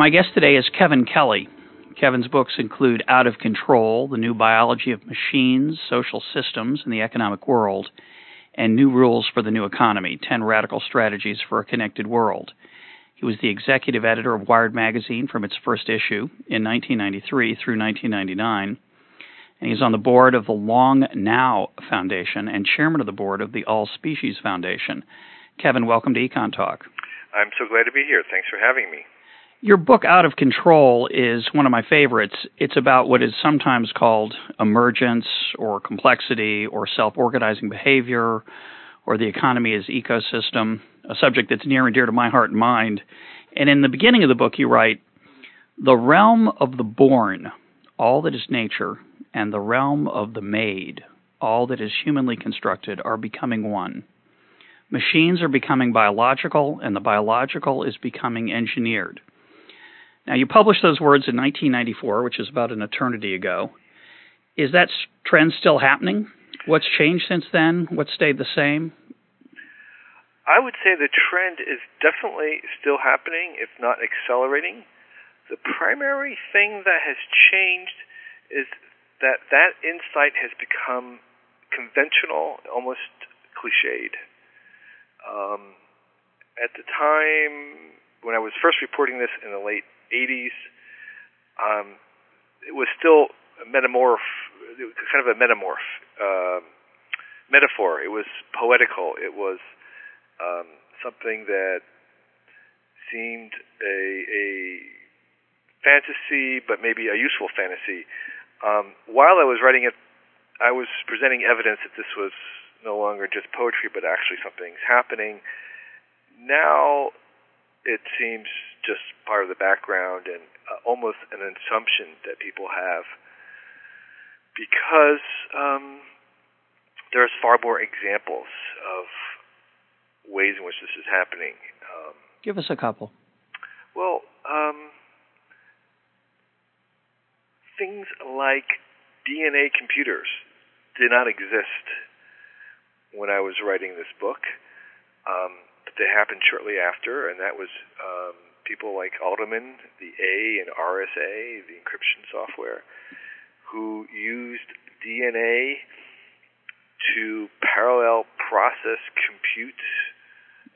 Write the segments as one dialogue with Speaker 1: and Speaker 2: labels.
Speaker 1: My guest today is Kevin Kelly. Kevin's books include Out of Control, The New Biology of Machines, Social Systems, and the Economic World, and New Rules for the New Economy 10 Radical Strategies for a Connected World. He was the executive editor of Wired magazine from its first issue in 1993 through 1999. And he's on the board of the Long Now Foundation and chairman of the board of the All Species Foundation. Kevin, welcome to Econ Talk.
Speaker 2: I'm so glad to be here. Thanks for having me.
Speaker 1: Your book, Out of Control, is one of my favorites. It's about what is sometimes called emergence or complexity or self organizing behavior or the economy as ecosystem, a subject that's near and dear to my heart and mind. And in the beginning of the book, you write The realm of the born, all that is nature, and the realm of the made, all that is humanly constructed, are becoming one. Machines are becoming biological, and the biological is becoming engineered. Now, you published those words in 1994, which is about an eternity ago. Is that trend still happening? What's changed since then? What stayed the same?
Speaker 2: I would say the trend is definitely still happening, if not accelerating. The primary thing that has changed is that that insight has become conventional, almost cliched. Um, at the time when I was first reporting this in the late 80s. Um, it was still a metamorph, kind of a metamorph, uh, metaphor. It was poetical. It was um, something that seemed a, a fantasy, but maybe a useful fantasy. Um, while I was writing it, I was presenting evidence that this was no longer just poetry, but actually something's happening. Now it seems just part of the background and uh, almost an assumption that people have because um, there's far more examples of ways in which this is happening. Um,
Speaker 1: Give us a couple.
Speaker 2: Well, um, things like DNA computers did not exist when I was writing this book. Um, they happened shortly after, and that was um, people like Adleman, the A and RSA, the encryption software, who used DNA to parallel process compute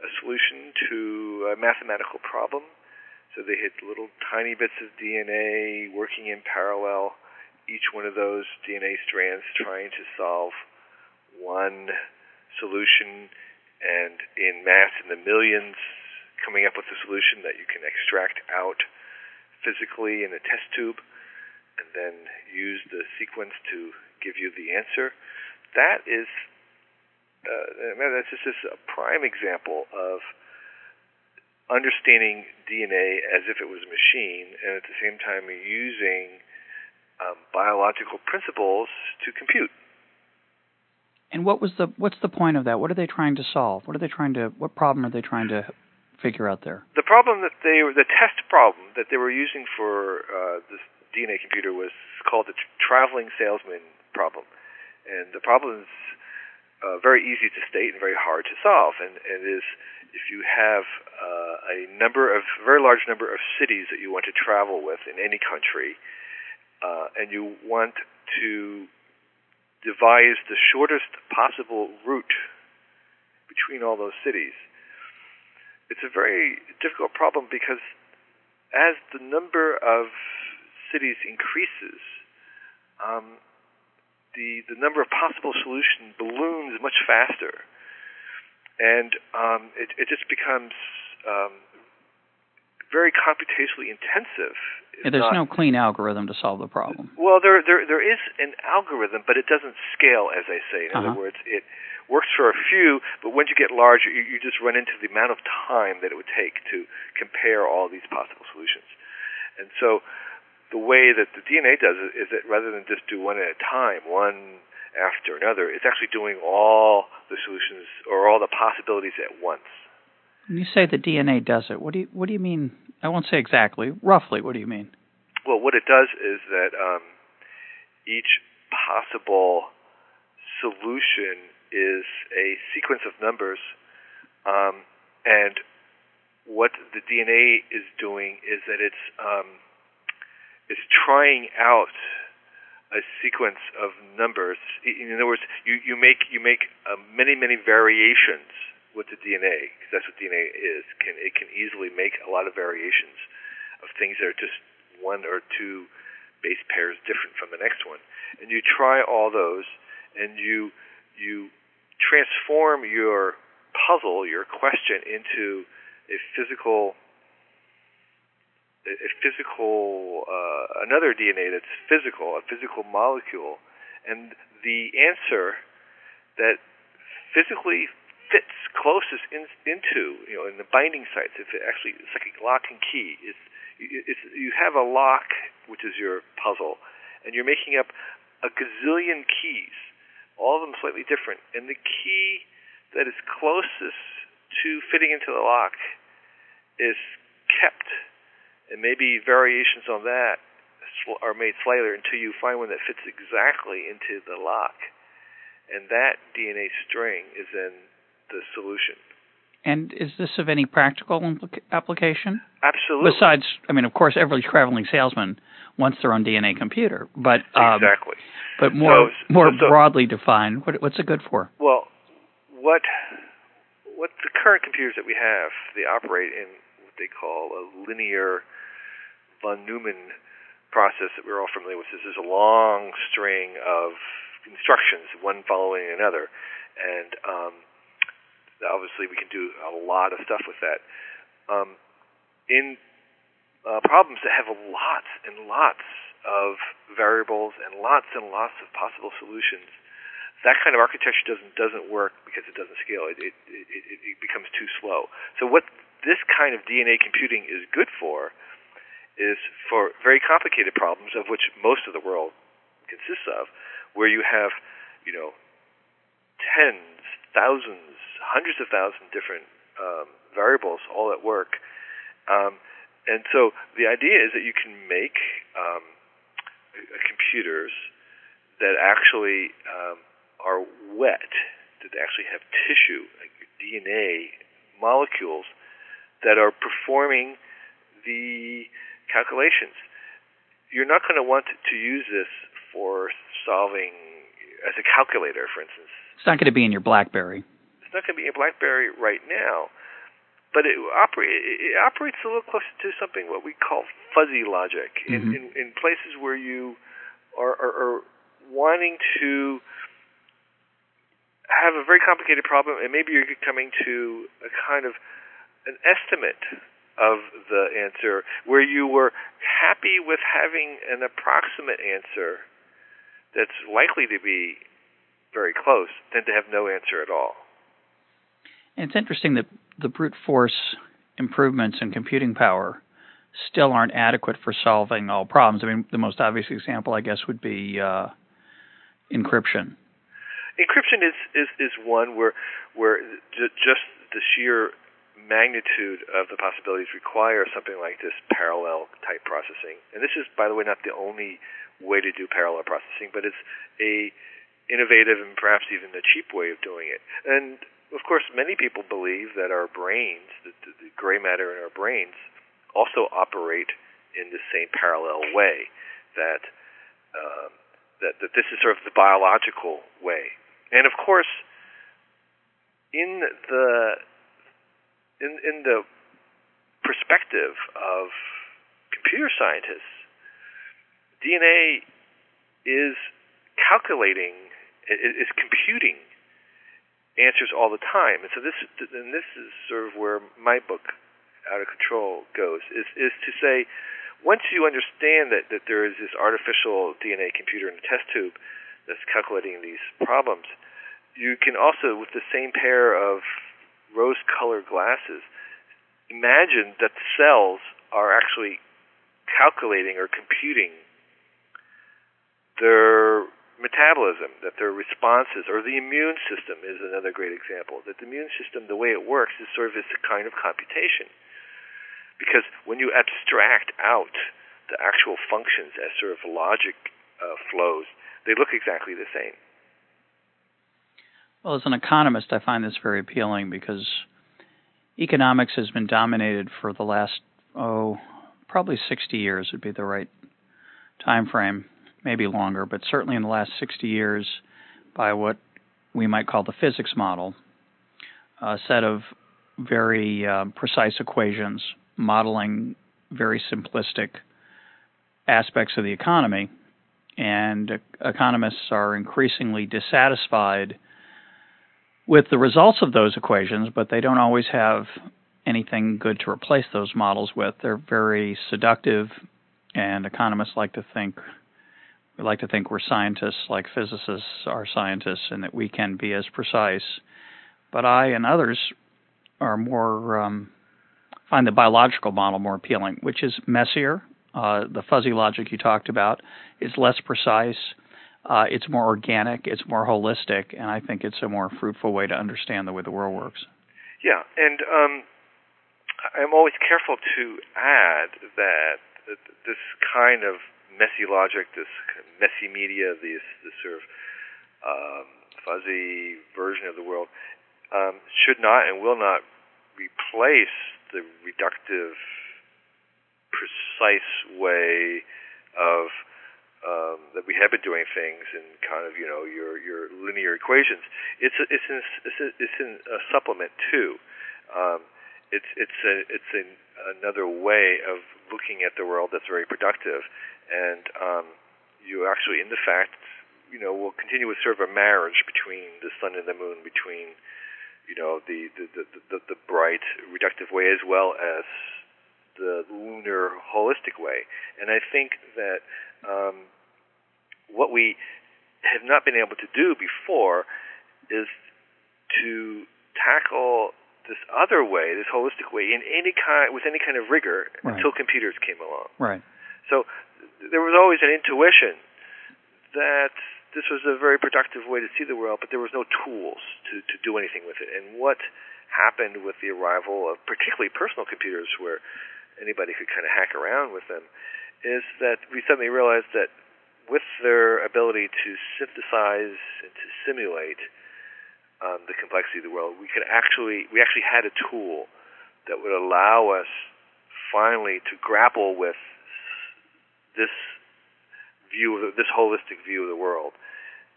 Speaker 2: a solution to a mathematical problem. So they had little tiny bits of DNA working in parallel, each one of those DNA strands trying to solve one solution and in mass in the millions coming up with a solution that you can extract out physically in a test tube and then use the sequence to give you the answer. That is uh, that's just a prime example of understanding DNA as if it was a machine, and at the same time using um, biological principles to compute.
Speaker 1: And what was the what's the point of that? What are they trying to solve? What are they trying to what problem are they trying to figure out there?
Speaker 2: The problem that they the test problem that they were using for uh, this DNA computer was called the traveling salesman problem, and the problem is uh, very easy to state and very hard to solve. And, and it is if you have uh, a number of very large number of cities that you want to travel with in any country, uh, and you want to devise the shortest possible route between all those cities. It's a very difficult problem because as the number of cities increases, um, the the number of possible solutions balloons much faster, and um, it it just becomes um, very computationally intensive.
Speaker 1: Yeah, there's not, no clean algorithm to solve the problem.
Speaker 2: Well, there there there is an algorithm, but it doesn't scale, as I say. In uh-huh. other words, it works for a few, but once you get larger, you, you just run into the amount of time that it would take to compare all these possible solutions. And so, the way that the DNA does it is that rather than just do one at a time, one after another, it's actually doing all the solutions or all the possibilities at once.
Speaker 1: When you say the DNA does it, what do you what do you mean? I won't say exactly. Roughly, what do you mean?
Speaker 2: Well, what it does is that um, each possible solution is a sequence of numbers, um, and what the DNA is doing is that it's um, it's trying out a sequence of numbers. In other words, you, you make you make uh, many many variations with the DNA because that's what DNA is. Can it can easily make a lot of variations of things that are just one or two base pairs different from the next one, and you try all those, and you you transform your puzzle, your question, into a physical a physical uh, another DNA that's physical, a physical molecule, and the answer that physically fits closest in, into you know in the binding sites. If it actually it's like a lock and key. It's, it's you have a lock which is your puzzle, and you're making up a gazillion keys, all of them slightly different, and the key that is closest to fitting into the lock is kept and maybe variations on that are made slightly until you find one that fits exactly into the lock. And that DNA string is then the solution.
Speaker 1: And is this of any practical application?
Speaker 2: Absolutely.
Speaker 1: Besides, I mean, of course, every traveling salesman wants their own DNA computer, but
Speaker 2: um, exactly.
Speaker 1: But more so, more so, broadly defined, what, what's it good for?
Speaker 2: Well, what what the current computers that we have, they operate in what they call a linear von Neumann process that we're all familiar with. This is a long string of instructions, one following another, and um, obviously we can do a lot of stuff with that. Um, in uh, problems that have lots and lots of variables and lots and lots of possible solutions, that kind of architecture doesn't doesn't work because it doesn't scale. It it, it, it becomes too slow. So what this kind of DNA computing is good for is for very complicated problems, of which most of the world consists of, where you have, you know, tens, thousands, hundreds of thousands different um, variables all at work. Um, and so the idea is that you can make um, computers that actually um, are wet, that actually have tissue, like DNA molecules, that are performing the calculations. You're not going to want to use this for solving as a calculator, for instance.
Speaker 1: It's not going to be in your BlackBerry.
Speaker 2: It's not going to be in your BlackBerry right now, but it, operate, it operates a little closer to something what we call fuzzy logic
Speaker 1: mm-hmm.
Speaker 2: in, in, in places where you are, are, are wanting to have a very complicated problem, and maybe you're coming to a kind of an estimate of the answer where you were happy with having an approximate answer that's likely to be very close than to have no answer at all.
Speaker 1: And it's interesting that the brute force improvements in computing power still aren't adequate for solving all problems. I mean, the most obvious example, I guess, would be uh, encryption.
Speaker 2: Encryption is, is, is one where where just the sheer magnitude of the possibilities require something like this parallel type processing. And this is, by the way, not the only way to do parallel processing, but it's a innovative and perhaps even a cheap way of doing it. And of course, many people believe that our brains, the, the gray matter in our brains, also operate in the same parallel way. That um, that that this is sort of the biological way. And of course, in the in in the perspective of computer scientists, DNA is calculating, is computing answers all the time, and so this and this is sort of where my book, Out of Control, goes is is to say. Once you understand that, that there is this artificial DNA computer in the test tube that's calculating these problems, you can also, with the same pair of rose colored glasses, imagine that the cells are actually calculating or computing their metabolism, that their responses, or the immune system is another great example. That the immune system, the way it works, is sort of this kind of computation. Because when you abstract out the actual functions as sort of logic uh, flows, they look exactly the same.
Speaker 1: Well, as an economist, I find this very appealing because economics has been dominated for the last oh probably 60 years would be the right time frame, maybe longer, but certainly in the last 60 years by what we might call the physics model, a set of very uh, precise equations modeling very simplistic aspects of the economy, and economists are increasingly dissatisfied with the results of those equations, but they don't always have anything good to replace those models with. They're very seductive, and economists like to think we like to think we're scientists like physicists are scientists and that we can be as precise. But I and others are more um, find the biological model more appealing, which is messier. Uh, the fuzzy logic you talked about is less precise. Uh, it's more organic. It's more holistic, and I think it's a more fruitful way to understand the way the world works.
Speaker 2: Yeah, and um, I'm always careful to add that this kind of messy logic, this messy media, this, this sort of um, fuzzy version of the world, um, should not and will not replace the reductive, precise way of um, that we have been doing things in kind of you know your your linear equations. It's a, it's in, it's, a, it's a supplement too. Um, it's it's a it's an, another way of looking at the world that's very productive, and um, you actually, in the fact, you know, will continue with sort of a marriage between the sun and the moon, between you know the the the, the, the bright reductive way as well as the lunar holistic way, and I think that um, what we have not been able to do before is to tackle this other way, this holistic way, in any kind with any kind of rigor right. until computers came along.
Speaker 1: Right.
Speaker 2: So there was always an intuition that this was a very productive way to see the world, but there was no tools to to do anything with it. And what happened with the arrival of particularly personal computers, where anybody could kind of hack around with them, is that we suddenly realized that with their ability to synthesize and to simulate um, the complexity of the world, we could actually we actually had a tool that would allow us finally to grapple with this view of the, this holistic view of the world,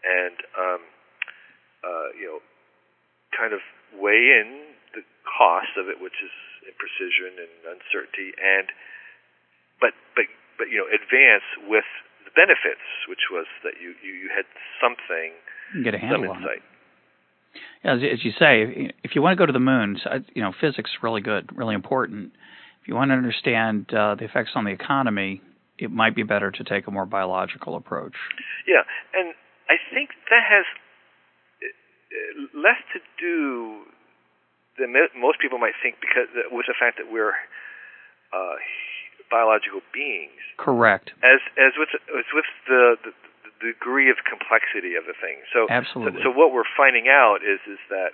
Speaker 2: and um, uh, you know, kind of weigh in the cost of it, which is imprecision and uncertainty, and but but but you know, advance with the benefits, which was that you you, you had something,
Speaker 1: get a handle
Speaker 2: some insight.
Speaker 1: On it as, as you say, if you want to go to the moon, you know, physics is really good, really important. If you want to understand uh, the effects on the economy, it might be better to take a more biological approach.
Speaker 2: Yeah, and I think that has uh, less to do than most people might think because uh, with the fact that we're uh, biological beings.
Speaker 1: Correct.
Speaker 2: As as with as with the, the degree of complexity of the thing. So,
Speaker 1: Absolutely.
Speaker 2: So, so what we're finding out is is that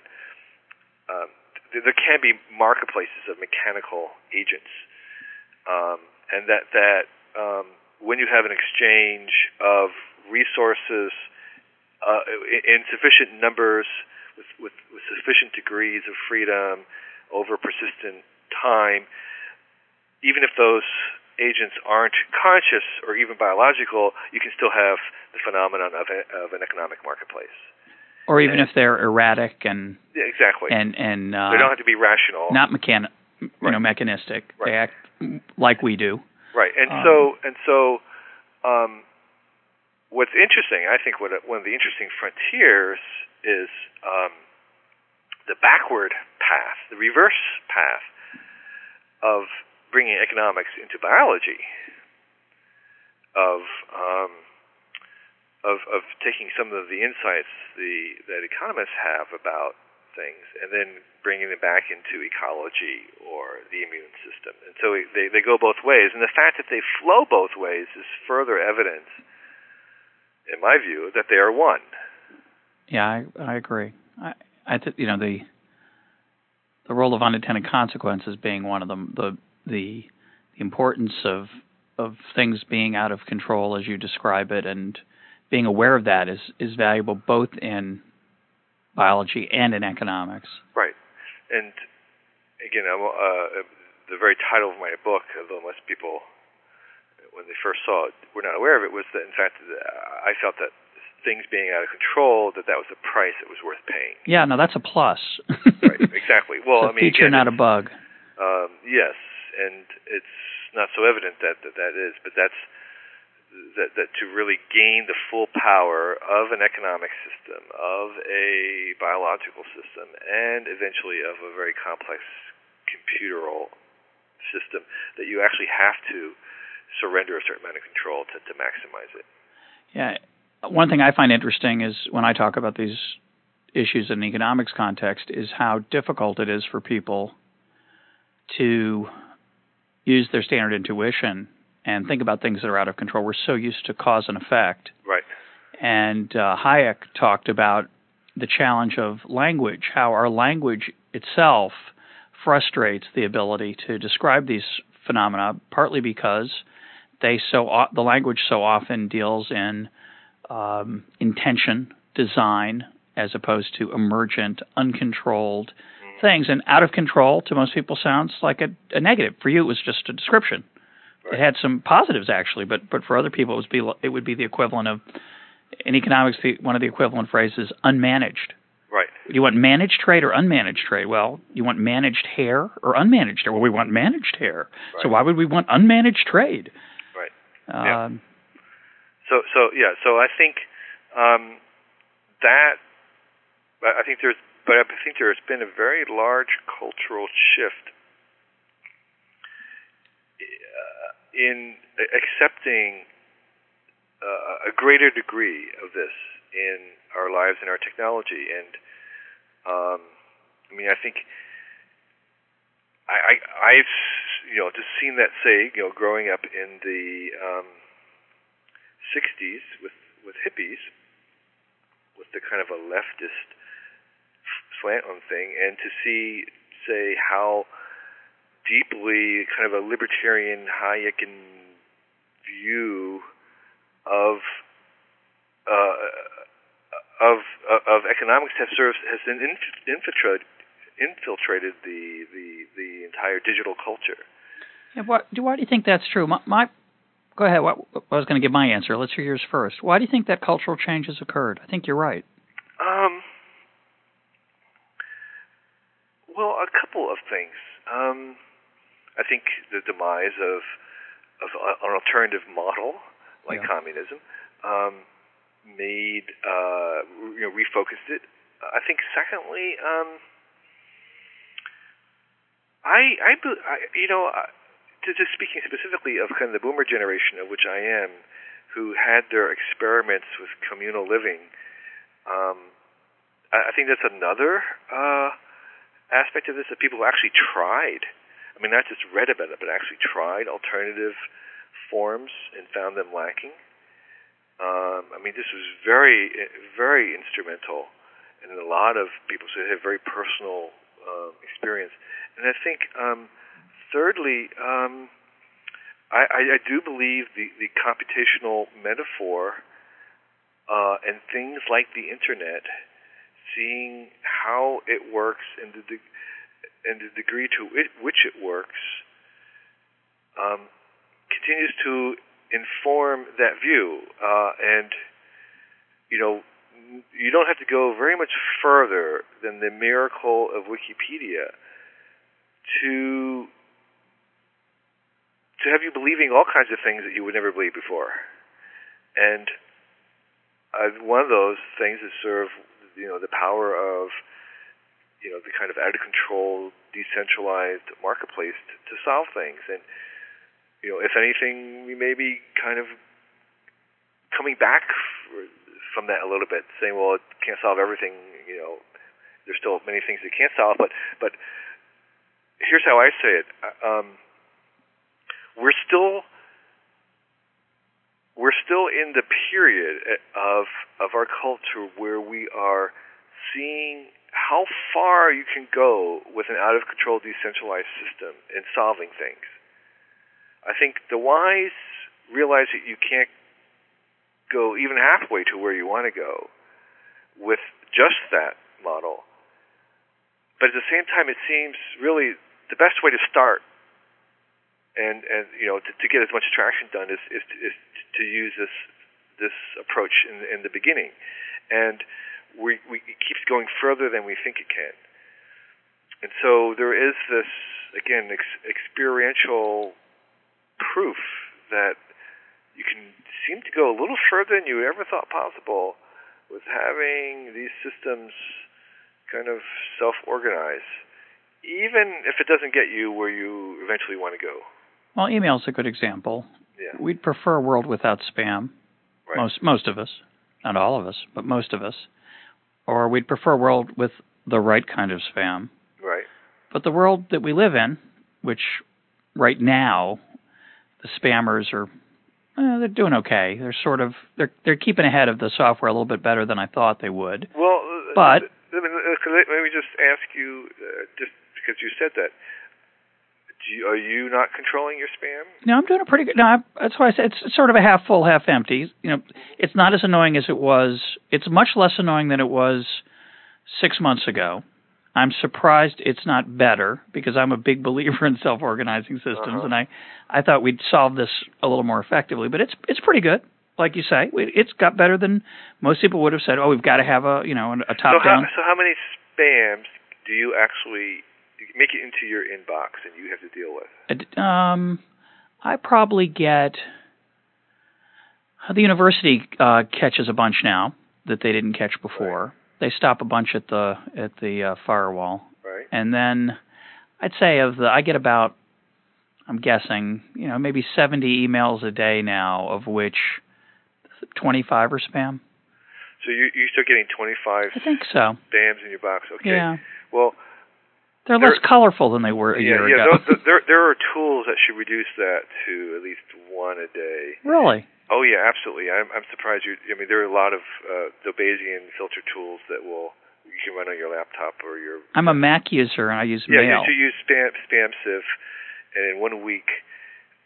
Speaker 2: um, th- there can be marketplaces of mechanical agents, um, and that that um, when you have an exchange of resources uh, in, sufficient numbers with, with, with sufficient degrees of freedom over persistent time, even if those agents aren't conscious or even biological, you can still have the phenomenon of, a, of an economic marketplace.
Speaker 1: Or even and, if they're erratic and
Speaker 2: yeah, exactly,
Speaker 1: and and uh,
Speaker 2: they don't have to be rational,
Speaker 1: not mechanic, you know, mechanistic. Right. They act like we do.
Speaker 2: Right, and um, so and so, um, what's interesting, I think, what one of the interesting frontiers is um, the backward path, the reverse path of bringing economics into biology, of um, of of taking some of the insights the that economists have about things, and then bringing them back into ecology or the immune system. And so they, they go both ways. And the fact that they flow both ways is further evidence, in my view, that they are one.
Speaker 1: Yeah, I, I agree. I, I th- you know the the role of unintended consequences being one of them. The the the importance of of things being out of control as you describe it and being aware of that is is valuable both in biology and in economics.
Speaker 2: Right. And again, uh, the very title of my book, although most people, when they first saw it, were not aware of it, was that in fact I felt that things being out of control, that that was a price it was worth paying.
Speaker 1: Yeah, no, that's a plus.
Speaker 2: right. Exactly. Well, I mean,
Speaker 1: feature,
Speaker 2: again,
Speaker 1: not a bug.
Speaker 2: Um, yes, and it's not so evident that, that that is, but that's that, that to really gain the full power of an economic system, of a biological system, and eventually of a very complex computeral system, that you actually have to surrender a certain amount of control to, to maximize it.
Speaker 1: Yeah. One thing I find interesting is when I talk about these issues in an economics context is how difficult it is for people to use their standard intuition and think about things that are out of control. We're so used to cause and effect.
Speaker 2: Right.
Speaker 1: And uh, Hayek talked about the challenge of language, how our language itself frustrates the ability to describe these phenomena, partly because they so the language so often deals in um, intention, design, as opposed to emergent, uncontrolled things. And out of control to most people sounds like a, a negative. For you, it was just a description. Right. It had some positives actually, but but for other people, it would be it would be the equivalent of in economics. The, one of the equivalent phrases unmanaged.
Speaker 2: Right.
Speaker 1: You want managed trade or unmanaged trade? Well, you want managed hair or unmanaged hair? Well, we want managed hair. Right. So why would we want unmanaged trade?
Speaker 2: Right. Um, yeah. So so yeah. So I think um, that I think there's but I think there has been a very large cultural shift uh, in accepting uh, a greater degree of this in our lives and our technology. And um, I mean, I think I, I I've you know just seen that say you know growing up in the um, '60s with with hippies with the kind of a leftist slant on thing, and to see, say, how deeply kind of a libertarian Hayekian view of uh, of of economics has served has been infiltrated infiltrated the the the entire digital culture.
Speaker 1: Yeah, what, why do you think that's true? My, my go ahead. What, I was going to give my answer. Let's hear yours first. Why do you think that cultural change has occurred? I think you're right.
Speaker 2: Um, well, a couple of things. Um, I think the demise of of an alternative model like yeah. communism um, made uh, you know refocused it. I think secondly, um, I, I, I you know uh, just speaking specifically of kind of the boomer generation of which I am, who had their experiments with communal living. Um, I, I think that's another. Uh, aspect of this that people actually tried. I mean, not just read about it, but actually tried alternative forms and found them lacking. Um, I mean, this was very, very instrumental in a lot of people. So they have very personal uh, experience. And I think, um, thirdly, um, I, I, do believe the, the computational metaphor uh, and things like the internet seeing how it works and the de- and the degree to which it works um, continues to inform that view. Uh, and you know, you don't have to go very much further than the miracle of Wikipedia to to have you believing all kinds of things that you would never believe before. And uh, one of those things is sort of you know the power of you know the kind of out of control decentralized marketplace to, to solve things and you know if anything we may be kind of coming back from that a little bit saying well it can't solve everything you know there's still many things it can't solve but but here's how I say it. Um, we're still we're still in the period of of our culture where we are seeing how far you can go with an out of control decentralized system in solving things. I think the wise realize that you can't go even halfway to where you want to go with just that model. But at the same time, it seems really the best way to start and and you know to, to get as much traction done is is, is to use this this approach in in the beginning, and we, we it keeps going further than we think it can. And so there is this again ex- experiential proof that you can seem to go a little further than you ever thought possible with having these systems kind of self-organize, even if it doesn't get you where you eventually want to go.
Speaker 1: Well, email is a good example.
Speaker 2: Yeah.
Speaker 1: We'd prefer a world without spam.
Speaker 2: Right.
Speaker 1: Most most of us, not all of us, but most of us. Or we'd prefer a world with the right kind of spam.
Speaker 2: Right.
Speaker 1: But the world that we live in, which right now the spammers are eh, they're doing okay. They're sort of they're they're keeping ahead of the software a little bit better than I thought they would.
Speaker 2: Well,
Speaker 1: but
Speaker 2: let me, let me just ask you, uh, just because you said that, you, are you not controlling your spam?
Speaker 1: No, I'm doing a pretty good. No, I, that's why I said it's sort of a half full, half empty. You know, it's not as annoying as it was. It's much less annoying than it was six months ago. I'm surprised it's not better because I'm a big believer in self-organizing systems,
Speaker 2: uh-huh.
Speaker 1: and I, I thought we'd solve this a little more effectively. But it's it's pretty good, like you say. It's got better than most people would have said. Oh, we've got to have a you know a top
Speaker 2: so
Speaker 1: down.
Speaker 2: How, so how many spams do you actually make it into your inbox and you have to deal with?
Speaker 1: Um, I probably get the university uh, catches a bunch now that they didn't catch before. Right. They stop a bunch at the at the uh, firewall,
Speaker 2: right.
Speaker 1: and then I'd say of the I get about I'm guessing you know maybe 70 emails a day now, of which 25 are spam.
Speaker 2: So you you start getting 25
Speaker 1: I think so.
Speaker 2: spams in your box. Okay.
Speaker 1: Yeah.
Speaker 2: Well,
Speaker 1: they're less colorful than they were a
Speaker 2: yeah,
Speaker 1: year
Speaker 2: yeah,
Speaker 1: ago.
Speaker 2: Those, there there are tools that should reduce that to at least one a day.
Speaker 1: Really?
Speaker 2: Oh yeah, absolutely. I'm I'm surprised you. I mean, there are a lot of uh, the Bayesian filter tools that will you can run on your laptop or your.
Speaker 1: I'm a Mac user and I use
Speaker 2: yeah,
Speaker 1: Mail.
Speaker 2: Yeah, you should use spam spam sieve, and in one week,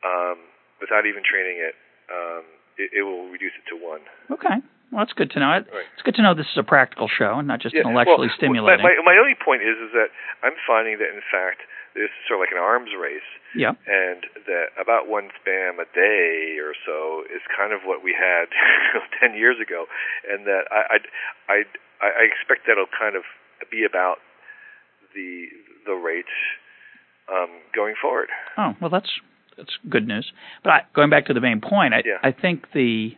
Speaker 2: um, without even training it, um, it, it will reduce it to one.
Speaker 1: Okay. Well, that's good to know.
Speaker 2: Right.
Speaker 1: It's good to know this is a practical show and not just
Speaker 2: yeah.
Speaker 1: intellectually
Speaker 2: well,
Speaker 1: stimulating.
Speaker 2: My, my, my only point is is that I'm finding that in fact this is sort of like an arms race.
Speaker 1: Yeah.
Speaker 2: And that about one spam a day or so is kind of what we had ten years ago, and that I I I, I expect that'll kind of be about the the rate um, going forward.
Speaker 1: Oh well, that's that's good news. But I, going back to the main point, I
Speaker 2: Yeah.
Speaker 1: I think the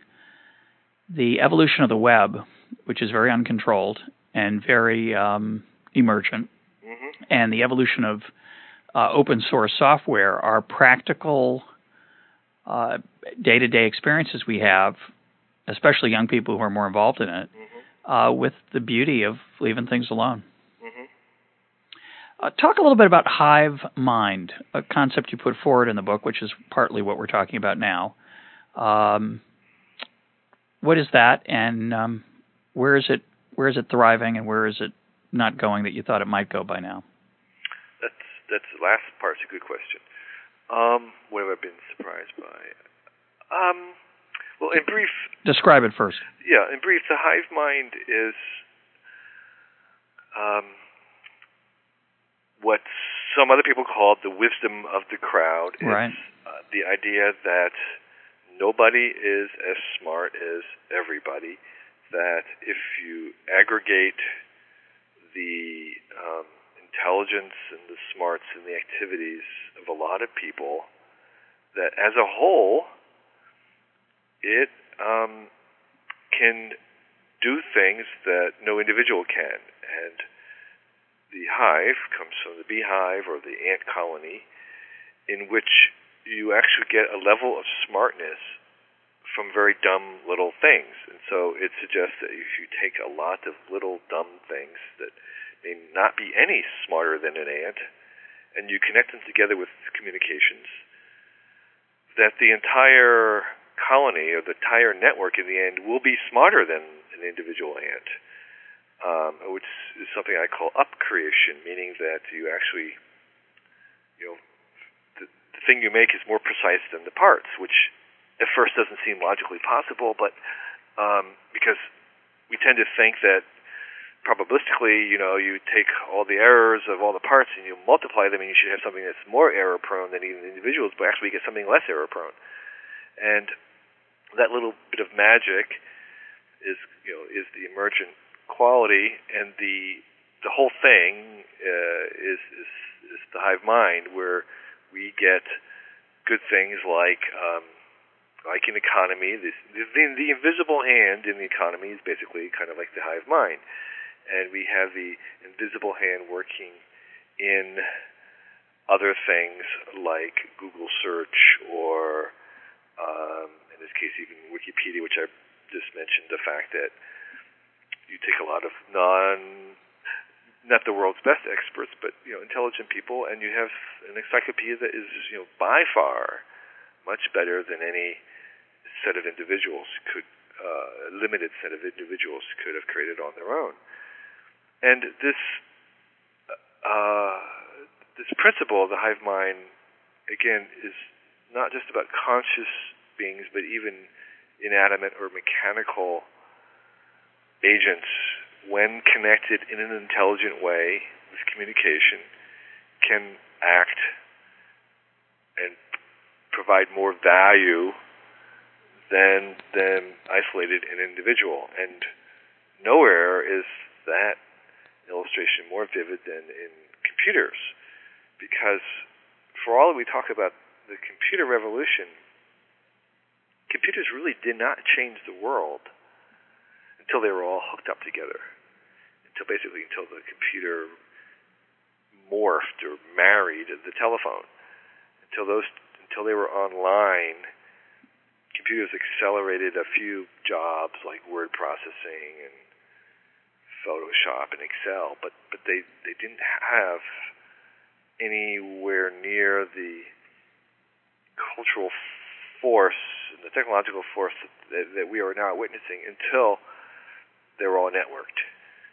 Speaker 1: the evolution of the web, which is very uncontrolled and very um, emergent,
Speaker 2: hmm
Speaker 1: and the evolution of uh, open source software are practical uh, day-to-day experiences we have, especially young people who are more involved in it,
Speaker 2: hmm
Speaker 1: uh, with the beauty of leaving things alone.
Speaker 2: hmm
Speaker 1: Uh, talk a little bit about hive mind, a concept you put forward in the book, which is partly what we're talking about now. Um, what is that, and um, where is it? Where is it thriving, and where is it not going that you thought it might go by now?
Speaker 2: That's that's the last part's a good question. Um, what have I been surprised by? Um, well, in brief,
Speaker 1: Describe it first.
Speaker 2: yeah, in brief, the hive mind is um, what some other people call the wisdom of the crowd. It's
Speaker 1: Right.
Speaker 2: uh, the idea that nobody is as smart as everybody. That if you aggregate the um, intelligence and the smarts and the activities of a lot of people, that as a whole, it um, can do things that no individual can. And the hive comes from the beehive or the ant colony, in which you actually get a level of smartness from very dumb little things. And so it suggests that if you take a lot of little dumb things that may not be any smarter than an ant, and you connect them together with communications, that the entire colony or the entire network in the end will be smarter than an individual ant, um, which is something I call up creation, meaning that you actually, you know, thing you make is more precise than the parts, which at first doesn't seem logically possible, but um, because we tend to think that probabilistically, you know, you take all the errors of all the parts and you multiply them, and you should have something that's more error prone than even individuals, but actually you get something less error prone. And that little bit of magic is, you know, is the emergent quality, and the the whole thing uh, is, is is the hive mind, where we get good things like um, like an economy. This, the, the invisible hand in the economy is basically kind of like the hive mind and we have the invisible hand working in other things like Google search or, um, in this case, even Wikipedia, which I just mentioned, the fact that you take a lot of non, not the world's best experts, but you know, intelligent people, and you have an encyclopedia that is, you know, by far much better than any set of individuals could, uh, limited set of individuals could have created on their own. And this uh, this principle of the hive mind, again, is not just about conscious beings, but even inanimate or mechanical agents, when connected in an intelligent way with communication, can act and provide more value than than isolated an individual. And nowhere is that illustration more vivid than in computers. Because for all that we talk about the computer revolution, computers really did not change the world until they were all hooked up together. Until basically until the computer morphed or married the telephone. Until those until they were online, computers accelerated a few jobs like word processing and Photoshop and Excel, but but they they didn't have anywhere near the cultural force and the technological force that, that we are now witnessing until they were all networked.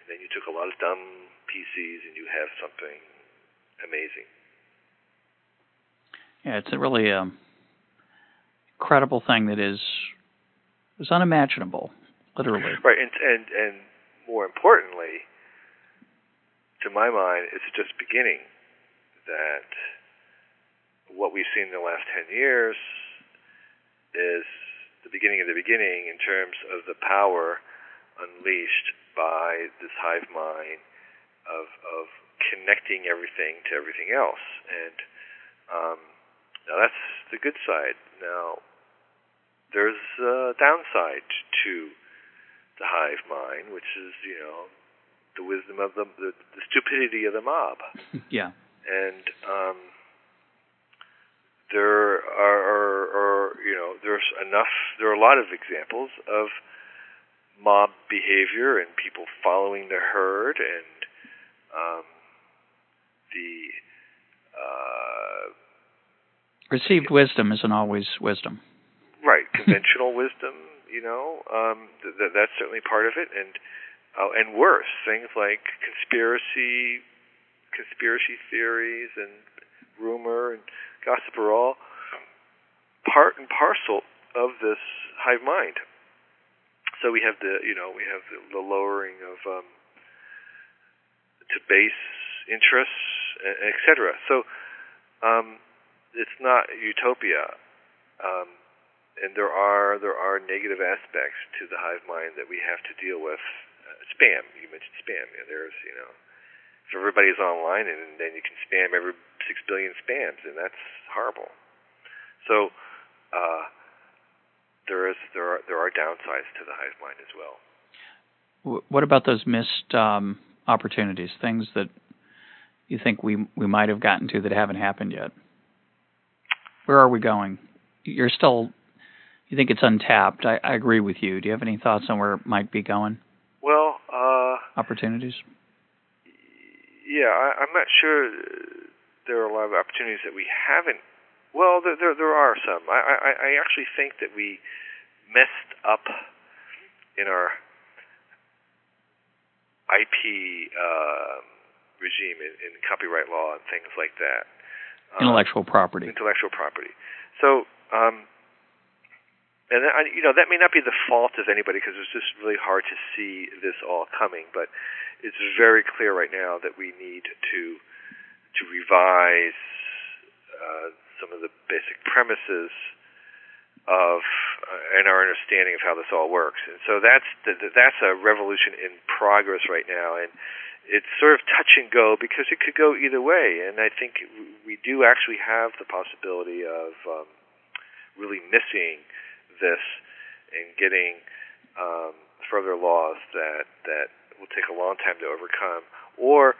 Speaker 2: And then you took a lot of dumb PCs and you have something amazing.
Speaker 1: Yeah, it's a really um, incredible thing that is is unimaginable, literally.
Speaker 2: Right, and and and more importantly, to my mind, it's just beginning that what we've seen in the last 10 years is the beginning of the beginning in terms of the power unleashed by this hive mind of, of connecting everything to everything else. And um, now that's the good side. Now, there's a downside to the hive mind, which is you know the wisdom of the the, the stupidity of the mob.
Speaker 1: yeah.
Speaker 2: And um, there are, are, are you know there's enough there are a lot of examples of mob behavior and people following the herd and um, the uh,
Speaker 1: received wisdom isn't always wisdom.
Speaker 2: Right, conventional wisdom you know, um, th- th- that's certainly part of it, and uh, and worse things like conspiracy, conspiracy theories, and rumor and gossip are all part and parcel of this hive mind. So we have the, you know, we have the, the lowering of um, to base interests, etc. So um, it's not utopia. Um, and there are there are negative aspects to the hive mind that we have to deal with. Uh, spam, you mentioned spam. Know, there's you know, if everybody's online and then you can spam every six billion spams, and that's horrible. So uh, there is there are there are downsides to the hive mind as well.
Speaker 1: What about those missed um, opportunities? Things that you think we we might have gotten to that haven't happened yet? Where are we going? You're still you think it's untapped. I, I agree with you. Do you have any thoughts on where it might be going?
Speaker 2: Well, uh,
Speaker 1: opportunities.
Speaker 2: Yeah, I, I'm not sure there are a lot of opportunities that we haven't. Well, there there, there are some. I, I I actually think that we messed up in our IP uh, regime in, in copyright law and things like that.
Speaker 1: Um, intellectual property.
Speaker 2: Intellectual property. So, um, and you know that may not be the fault of anybody because it's just really hard to see this all coming. But it's very clear right now that we need to to revise some of the basic premises of uh, and our understanding of how this all works. And so that's the, that's a revolution in progress right now, and it's sort of touch and go because it could go either way. And I think we do actually have the possibility of um, really missing this and getting um, further laws that that will take a long time to overcome, or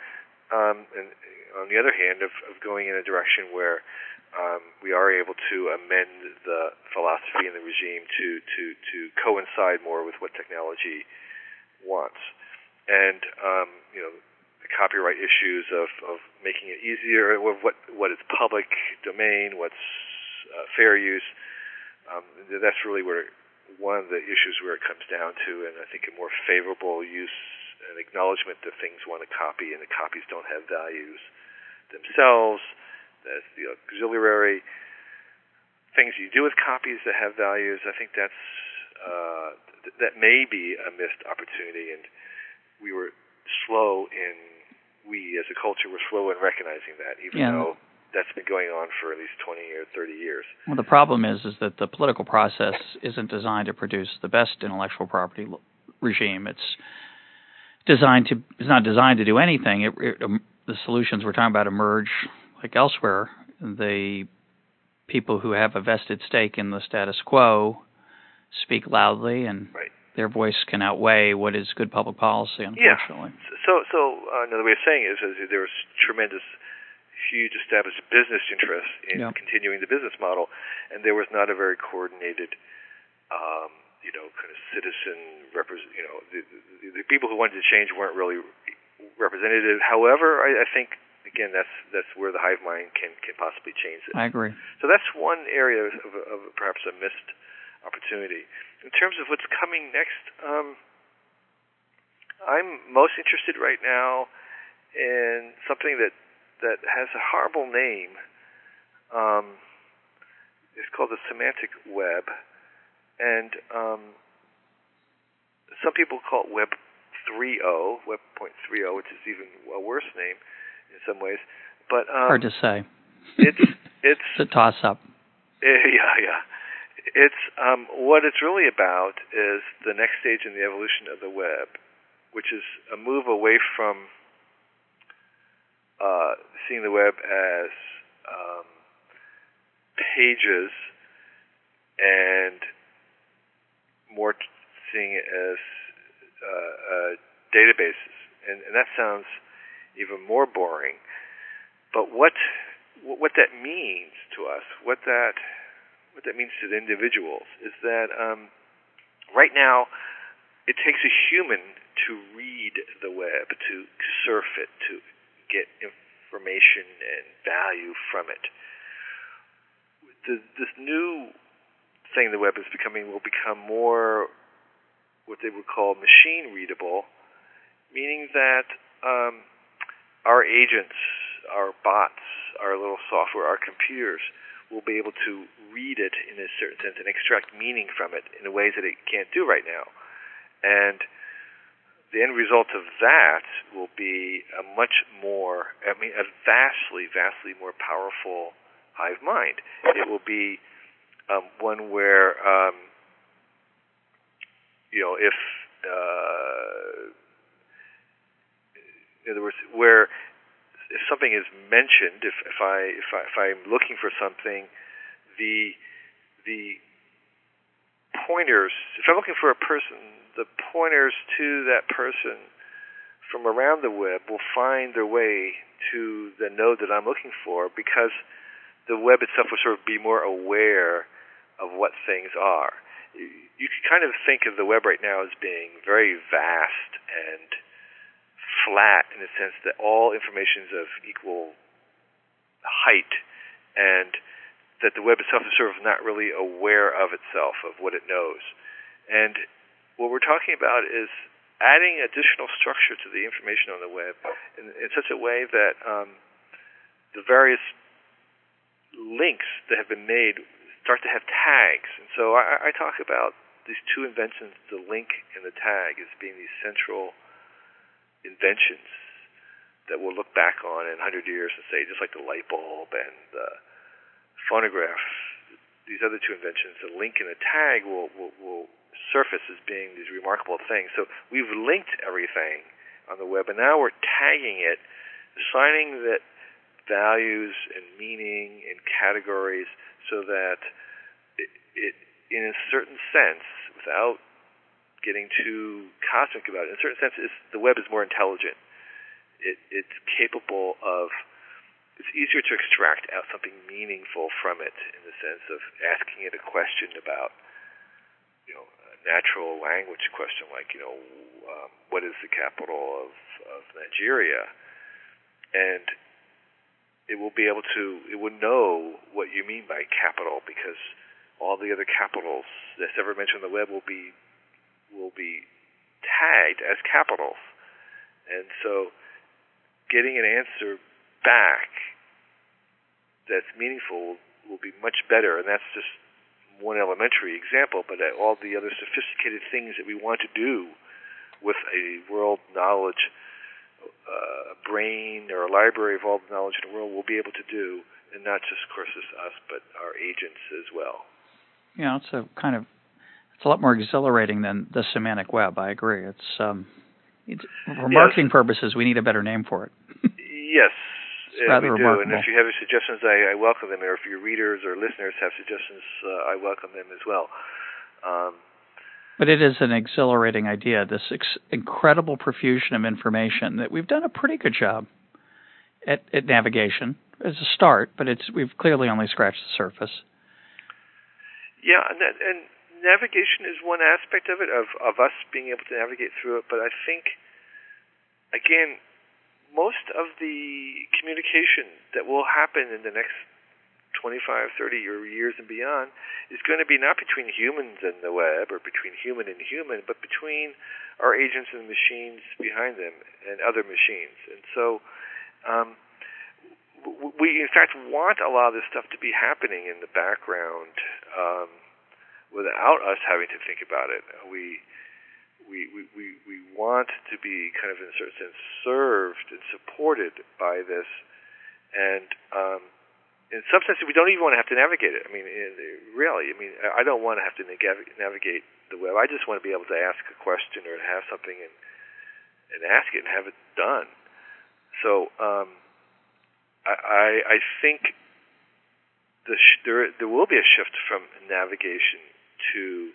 Speaker 2: um, and on the other hand, of, of going in a direction where um, we are able to amend the philosophy and the regime to, to, to coincide more with what technology wants. And, um, you know, the copyright issues of, of making it easier, what, what is public domain, what's uh, fair use, um, that's really where one of the issues where it comes down to, and I think a more favorable use and acknowledgement that things want to copy and the copies don't have values themselves that's the auxiliary things you do with copies that have values. I think that's uh, th- that may be a missed opportunity, and we were slow in we as a culture were slow in recognizing that, even yeah. though that's been going on for at least 20 or 30 years.
Speaker 1: Well, the problem is is that the political process isn't designed to produce the best intellectual property regime. It's designed to it's not designed to do anything. It, it, um, the solutions we're talking about emerge like elsewhere, the people who have a vested stake in the status quo speak loudly, and
Speaker 2: right.
Speaker 1: their voice can outweigh what is good public policy. Unfortunately.
Speaker 2: Yeah. So, so uh, another way of saying it is, is there was tremendous, huge established business interest in yeah. continuing the business model, and there was not a very coordinated. Um, you know, kind of citizen represent. You know, the, the, the people who wanted to change weren't really representative. However, I, I think again, that's that's where the hive mind can can possibly change it.
Speaker 1: I agree.
Speaker 2: So that's one area of, of perhaps a missed opportunity. In terms of what's coming next, um, I'm most interested right now in something that that has a horrible name. Um, it's called the semantic web, and um, some people call it Web 3.0, Web 3.0, which is even a worse name in some ways. But um,
Speaker 1: hard to say.
Speaker 2: It's it's,
Speaker 1: it's a toss up.
Speaker 2: Yeah, yeah. It's um, what it's really about is the next stage in the evolution of the web, which is a move away from uh, seeing the web as um, pages and more seeing it as uh, uh, databases, and, and that sounds even more boring. But what what that means to us, what that what that means to the individuals, is that um, right now it takes a human to read the web, to surf it, to get information and value from it. The, this new thing the web is becoming will become more what they would call machine readable, meaning that um, our agents, our bots, our little software, our computers will be able to read it in a certain sense and extract meaning from it in ways that it can't do right now. And the end result of that will be a much more, I mean, a vastly, vastly more powerful hive mind. It will be um, one where, um, you know, if uh, in other words, where if something is mentioned, if, if I if I if I'm looking for something, the the pointers. If I'm looking for a person, the pointers to that person from around the web will find their way to the node that I'm looking for because the web itself will sort of be more aware of what things are. You can kind of think of the web right now as being very vast and flat in the sense that all information is of equal height, and that the web itself is sort of not really aware of itself, of what it knows. And what we're talking about is adding additional structure to the information on the web in, in such a way that um, the various links that have been made start to have tags. And so I, I talk about these two inventions, the link and the tag, as being these central inventions that we'll look back on in 100 years and say, just like the light bulb and the phonograph, these other two inventions, the link and the tag, will, will, will surface as being these remarkable things. So we've linked everything on the web, and now we're tagging it, assigning that values and meaning and categories so that it, it in a certain sense, without getting too cosmic about it. In a certain sense, the web is more intelligent. It, it's capable of. It's easier to extract out something meaningful from it in the sense of asking it a question about, you know, a natural language question like, you know, um, what is the capital of, of Nigeria, and it will be able to. It will know what you mean by capital because all the other capitals that's ever mentioned on the web will be will be tagged as capitals. And so getting an answer back that's meaningful will be much better. And that's just one elementary example, but all the other sophisticated things that we want to do with a world knowledge uh, brain or a library of all the knowledge in the world will be able to do, and not just, of course, us, but our agents as well.
Speaker 1: Yeah, it's a kind of it's a lot more exhilarating than the semantic web. I agree. It's um, it's, for yes. marketing purposes, we need a better name for it.
Speaker 2: yes,
Speaker 1: it's rather
Speaker 2: we
Speaker 1: remarkable.
Speaker 2: do. And if you have any suggestions, I, I welcome them. Or if your readers or listeners have suggestions, uh, I welcome them as well. Um,
Speaker 1: but it is an exhilarating idea. This ex- incredible profusion of information that we've done a pretty good job at, at navigation as a start, but it's we've clearly only scratched the surface.
Speaker 2: Yeah, and that, and navigation is one aspect of it, of, of us being able to navigate through it, but I think, again, most of the communication that will happen in the next 25, 30 or years and beyond is going to be not between humans and the web or between human and human, but between our agents and the machines behind them and other machines. And so, um, we in fact want a lot of this stuff to be happening in the background. Um, without us having to think about it. We we, we, we, want to be kind of in a certain sense served and supported by this and um, in some sense we don't even want to have to navigate it. I mean really, I mean I don't want to have to navigate the web. I just want to be able to ask a question or to have something and and ask it and have it done. So um, I, I I think the sh- there there will be a shift from navigation to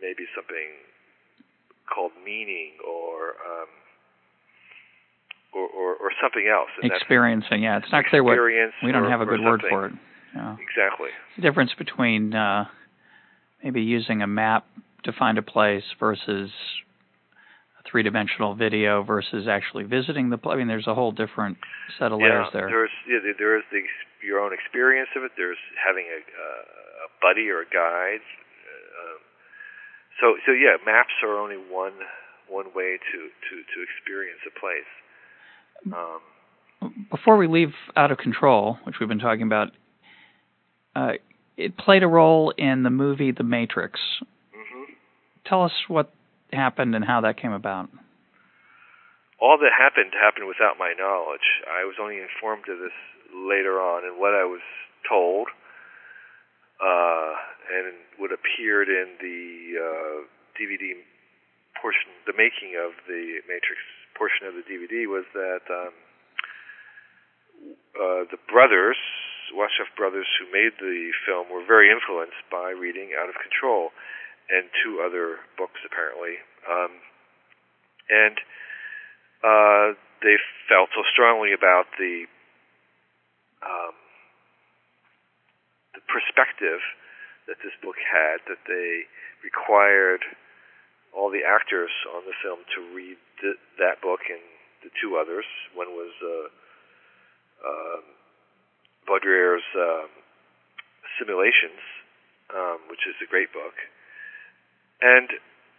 Speaker 2: maybe something called meaning or um, or, or, or something else.
Speaker 1: Experiencing, yeah, it's not clear what we don't have a good word for it. Yeah.
Speaker 2: Exactly.
Speaker 1: The difference between uh, maybe using a map to find a place versus a three-dimensional video versus actually visiting the place. I mean, there's a whole different set of layers there.
Speaker 2: There's yeah, there is the your own experience of it. There's having a, uh, a buddy or a guide. Um, so so yeah, maps are only one one way to to to experience a place.
Speaker 1: Um, Before we leave out of control, which we've been talking about, uh, it played a role in the movie The Matrix.
Speaker 2: Mm-hmm.
Speaker 1: Tell us what happened and how that came about.
Speaker 2: All that happened happened without my knowledge. I was only informed of this later on, and what I was told, uh, and what appeared in the uh, DVD portion, the making of the Matrix portion of the DVD, was that um, uh, the brothers, Wachowski brothers, who made the film, were very influenced by reading Out of Control and two other books, apparently. Um, and uh, they felt so strongly about the um, the perspective that this book had that they required all the actors on the film to read th- that book and the two others. One was uh, um, Baudrillard's um, Simulations, um, which is a great book, and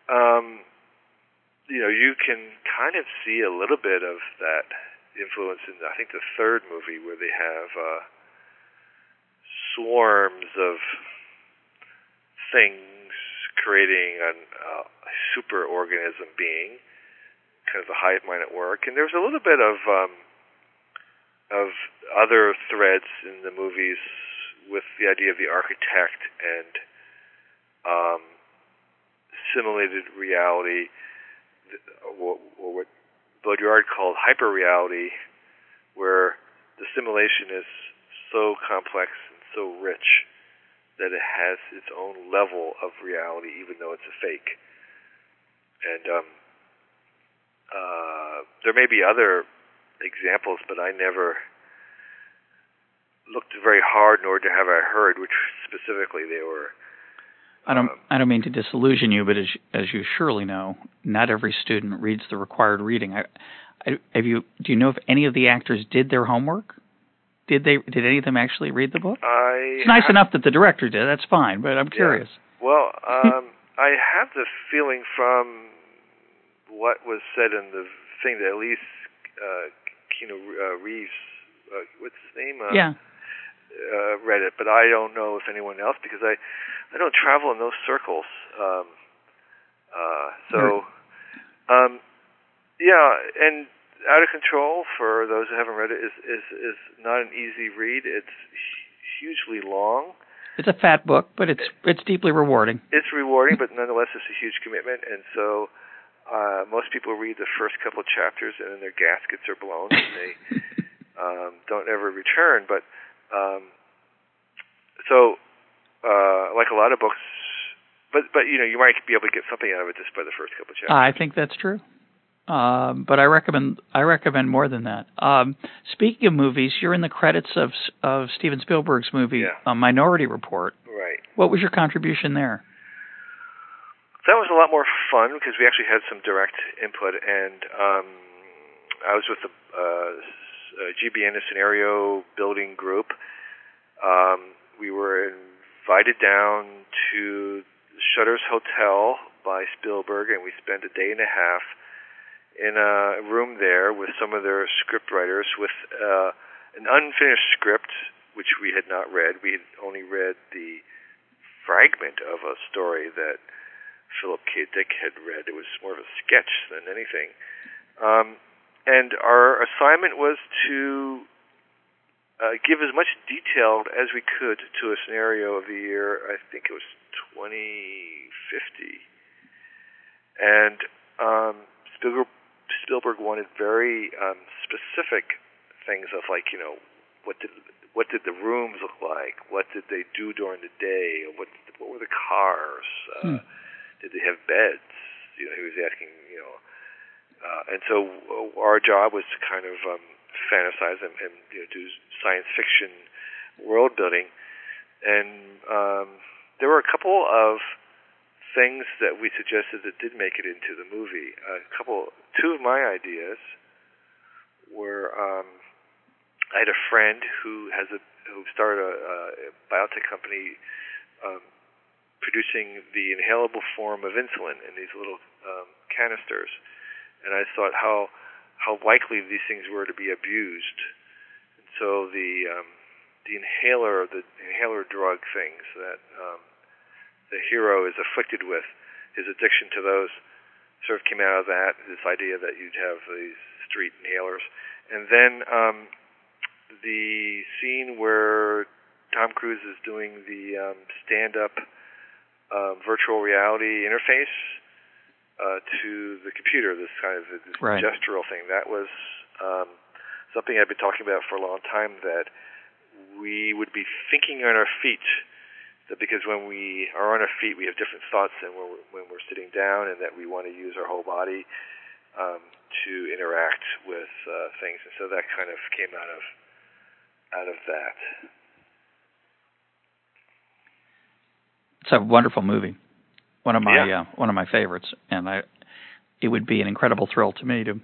Speaker 2: um, you know you can kind of see a little bit of that influence in I think the third movie where they have uh, swarms of things creating a uh, super organism being, kind of the hive mind at work, and there's a little bit of um, of other threads in the movies with the idea of the architect and um, simulated reality, or what Baudrillard called hyperreality, where the simulation is so complex so rich that it has its own level of reality, even though it's a fake. And um, uh, there may be other examples, but I never looked very hard, nor have I heard which specifically they were.
Speaker 1: I don't. Um, I don't mean to disillusion you, but as as you surely know, not every student reads the required reading. I, I, have you? Do you know if any of the actors did their homework? Did they? Did any of them actually read the book?
Speaker 2: I
Speaker 1: it's nice enough that the director did. That's fine, but I'm curious.
Speaker 2: Yeah. Well, um, I have the feeling from what was said in the thing that Elise uh, Keanu uh, Reeves, uh, what's his name? Uh,
Speaker 1: yeah.
Speaker 2: Uh, read it, but I don't know if anyone else because I I don't travel in those circles. Um, uh, so, um, yeah, and out of control for those who haven't read it is is is not an easy read. It's hugely long.
Speaker 1: It's a fat book, but it's it's deeply rewarding.
Speaker 2: It's rewarding, but nonetheless, it's a huge commitment, and so uh, most people read the first couple of chapters and then their gaskets are blown and they um, don't ever return. But um, so, uh, like a lot of books, but but you know you might be able to get something out of it just by the first couple of chapters.
Speaker 1: I think that's true. Um, but I recommend I recommend more than that. Um, speaking of movies, you're in the credits of of Steven Spielberg's movie
Speaker 2: yeah.
Speaker 1: uh, Minority Report.
Speaker 2: Right.
Speaker 1: What was your contribution there?
Speaker 2: that was a lot more fun because we actually had some direct input, and um, I was with the uh, GBN scenario building group. Um, we were invited down to Shutters Hotel by Spielberg, and we spent a day and a half in a room there with some of their script writers with uh, an unfinished script, which we had not read. We had only read the fragment of a story that Philip K. Dick had read. It was more of a sketch than anything. Um, and our assignment was to uh, give as much detail as we could to a scenario of the year. I think it was 2050. And um, Spielberg, Spielberg wanted very um, specific things of like, you know, what did what did the rooms look like? What did they do during the day? What what were the cars? Uh, hmm did they have beds? You know, he was asking, you know, uh, and so uh, our job was to kind of um, fantasize and, and you know, do science fiction world building. And um, there were a couple of things that we suggested that did make it into the movie. A couple, two of my ideas were um, I had a friend who has a who started a, a biotech company um, producing the inhalable form of insulin in these little um, canisters, and I thought how how likely these things were to be abused. And so the um, the inhaler, the inhaler drug things that um, the hero is afflicted with, his addiction to those, sort of came out of that. This idea that you'd have these street inhalers, and then um, the scene where Tom Cruise is doing the um, stand-up um, virtual reality interface uh, to the computer. This kind of this
Speaker 1: right.
Speaker 2: gestural thing that was um, something I've been talking about for a long time. That we would be thinking on our feet. That because when we are on our feet, we have different thoughts than when we're, when we're sitting down, and that we want to use our whole body um, to interact with uh, things. And so that kind of came out of out of that.
Speaker 1: it's a wonderful movie. One of my
Speaker 2: yeah.
Speaker 1: uh, one of my favorites, and I it would be an incredible thrill to me to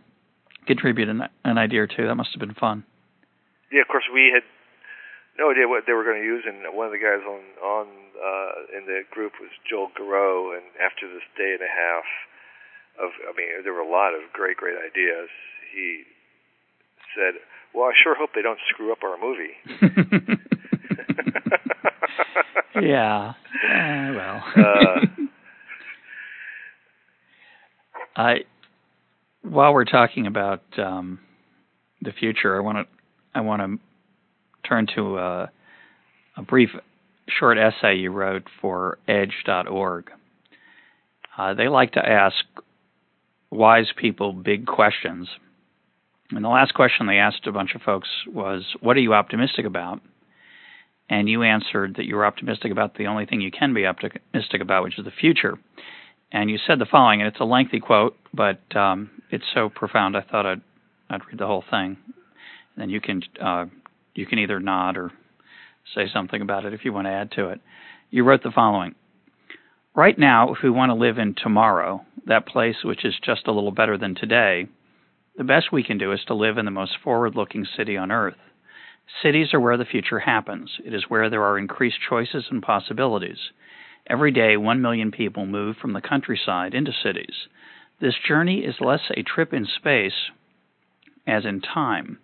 Speaker 1: contribute an, an idea or two. That must have been fun.
Speaker 2: yeah, of course, we had no idea what they were going to use, and one of the guys on on uh, in the group was Joel Garreau, and after this day and a half of, I mean, there were a lot of great, great ideas. He said, "Well, I sure hope they don't screw up our movie."
Speaker 1: yeah. Uh, well. uh, I while we're talking about um, the future, I want to I want to turn to a, a, brief short essay you wrote for Edge.org. Uh, they like to ask wise people big questions. And the last question they asked a bunch of folks was, What are you optimistic about? And you answered that you were optimistic about the only thing you can be optimistic about, which is the future. And you said the following, and it's a lengthy quote, but um, it's so profound I thought I'd, I'd read the whole thing. And then you can uh, you can either nod or say something about it if you want to add to it. You wrote the following Right now, if we want to live in tomorrow, that place which is just a little better than today, the best we can do is to live in the most forward looking city on earth. Cities are where the future happens. It is where there are increased choices and possibilities. Every day, one million people move from the countryside into cities. This journey is less a trip in space as in time.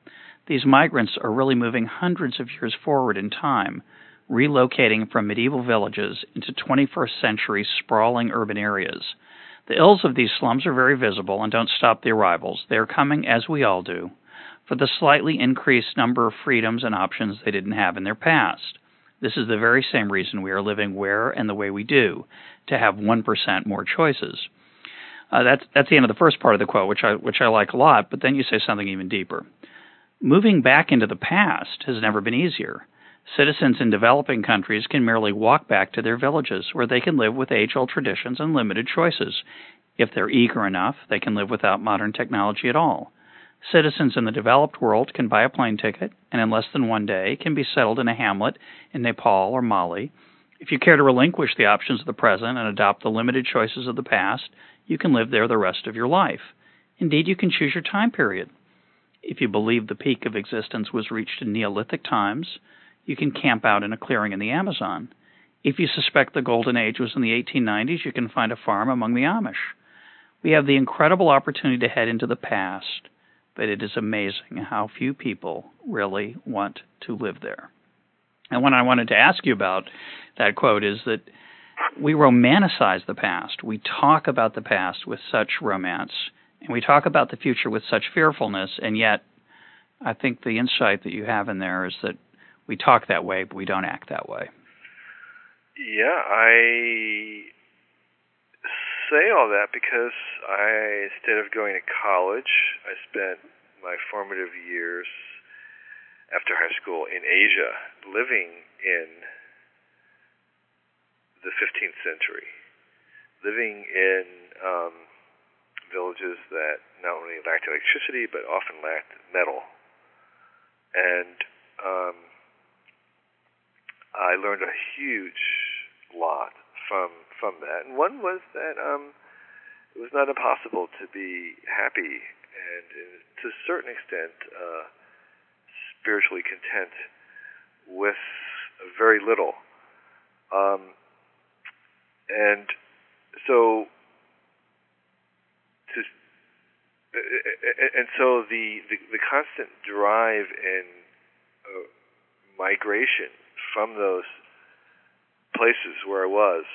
Speaker 1: These migrants are really moving hundreds of years forward in time, relocating from medieval villages into 21st century sprawling urban areas. The ills of these slums are very visible and don't stop the arrivals. They are coming, as we all do, for the slightly increased number of freedoms and options they didn't have in their past. This is the very same reason we are living where and the way we do, to have 1% more choices. Uh, that's that's the end of the first part of the quote, which I which I like a lot. But then you say something even deeper. Moving back into the past has never been easier. Citizens in developing countries can merely walk back to their villages where they can live with age old traditions and limited choices. If they're eager enough, they can live without modern technology at all. Citizens in the developed world can buy a plane ticket and in less than one day can be settled in a hamlet in Nepal or Mali. If you care to relinquish the options of the present and adopt the limited choices of the past, you can live there the rest of your life. Indeed, you can choose your time period. If you believe the peak of existence was reached in Neolithic times, you can camp out in a clearing in the Amazon. If you suspect the golden age was in the 1890s, you can find a farm among the Amish. We have the incredible opportunity to head into the past, but it is amazing how few people really want to live there. And what I wanted to ask you about that quote is that we romanticize the past. We talk about the past with such romance and we talk about the future with such fearfulness, and yet I think the insight that you have in there is that we talk that way, but we don't act that way.
Speaker 2: Yeah, I say all that because I, instead of going to college, I spent my formative years after high school in Asia, living in the 15th century, living in um, villages that not only lacked electricity but often lacked metal. And um, I learned a huge lot from from that. And one was that um, it was not impossible to be happy and, uh, to a certain extent, uh, spiritually content with very little. Um, and so and so the, the, the constant drive and uh, migration from those places where I was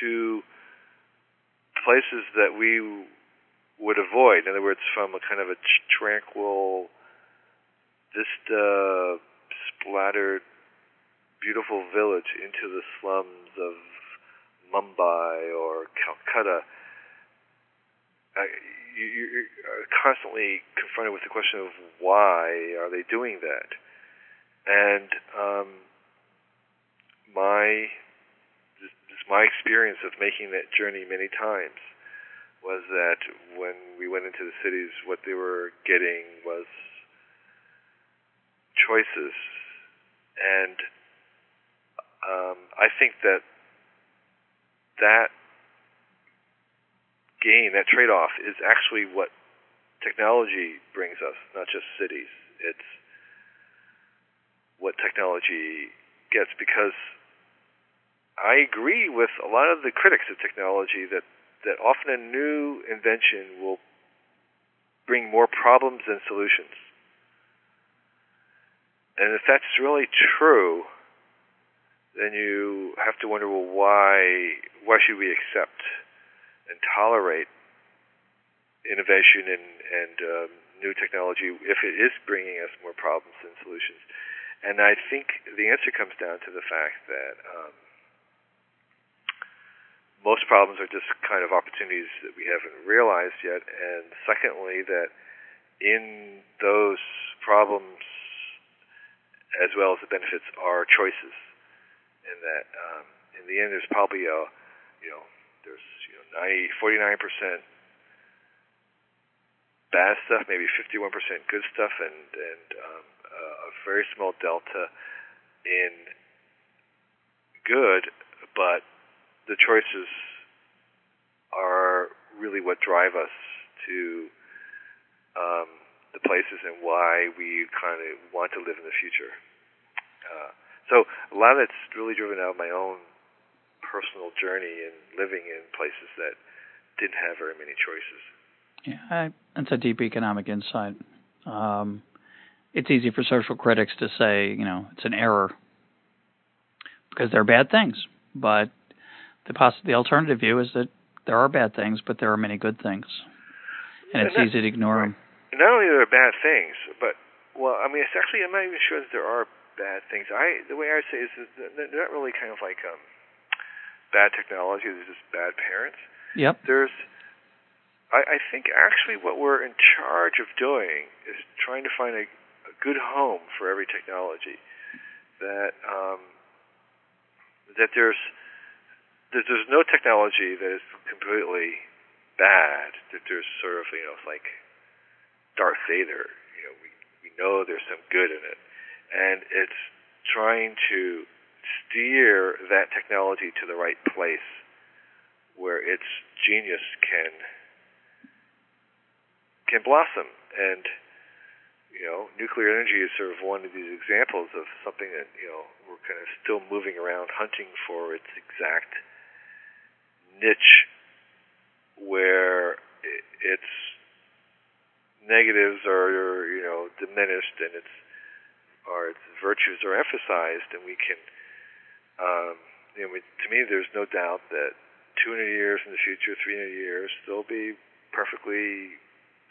Speaker 2: to places that we would avoid. In other words, from a kind of a tranquil, vista, splattered, beautiful village into the slums of Mumbai or Calcutta. I, you, you're constantly confronted with the question of why are they doing that, and um, my this, this my experience of making that journey many times was that when we went into the cities, what they were getting was choices, and um, I think that that gain, that trade off, is actually what technology brings us, not just cities. It's what technology gets because I agree with a lot of the critics of technology that, that often a new invention will bring more problems than solutions. And if that's really true, then you have to wonder, well, why why should we accept and tolerate innovation and and um, new technology if it is bringing us more problems than solutions? And I think the answer comes down to the fact that um, most problems are just kind of opportunities that we haven't realized yet. And secondly, that in those problems, as well as the benefits, are choices. And that um, in the end, there's probably a, you know, 90, 49 percent bad stuff, maybe 51 percent good stuff, and and um, a very small delta in good, but the choices are really what drive us to um, the places and why we kind of want to live in the future. Uh, so a lot of it's really driven out of my own personal journey and living in places that didn't have very many choices.
Speaker 1: Yeah, I, that's a deep economic insight. Um, it's easy for social critics to say, you know, it's an error because they're bad things. But the poss- the alternative view is that there are bad things, but there are many good things, and it's and easy to ignore them.
Speaker 2: Not only are there bad things, but well, I mean, it's actually I'm not even sure that there are bad things. I the way I say is that they're not really kind of like um, bad technology. They're just bad parents.
Speaker 1: Yep.
Speaker 2: There's I, I think actually what we're in charge of doing is trying to find a, a good home for every technology. That um, that there's that there's no technology that is completely bad. That there's sort of you know like Darth Vader. You know we we know there's some good in it, and it's trying to steer that technology to the right place where its genius can can blossom. And you know, nuclear energy is sort of one of these examples of something that, you know, we're kind of still moving around hunting for its exact niche where its negatives are, you know, diminished and its or its virtues are emphasized and we can um, you know, to me there's no doubt that 200 years in the future, 300 years, there'll be perfectly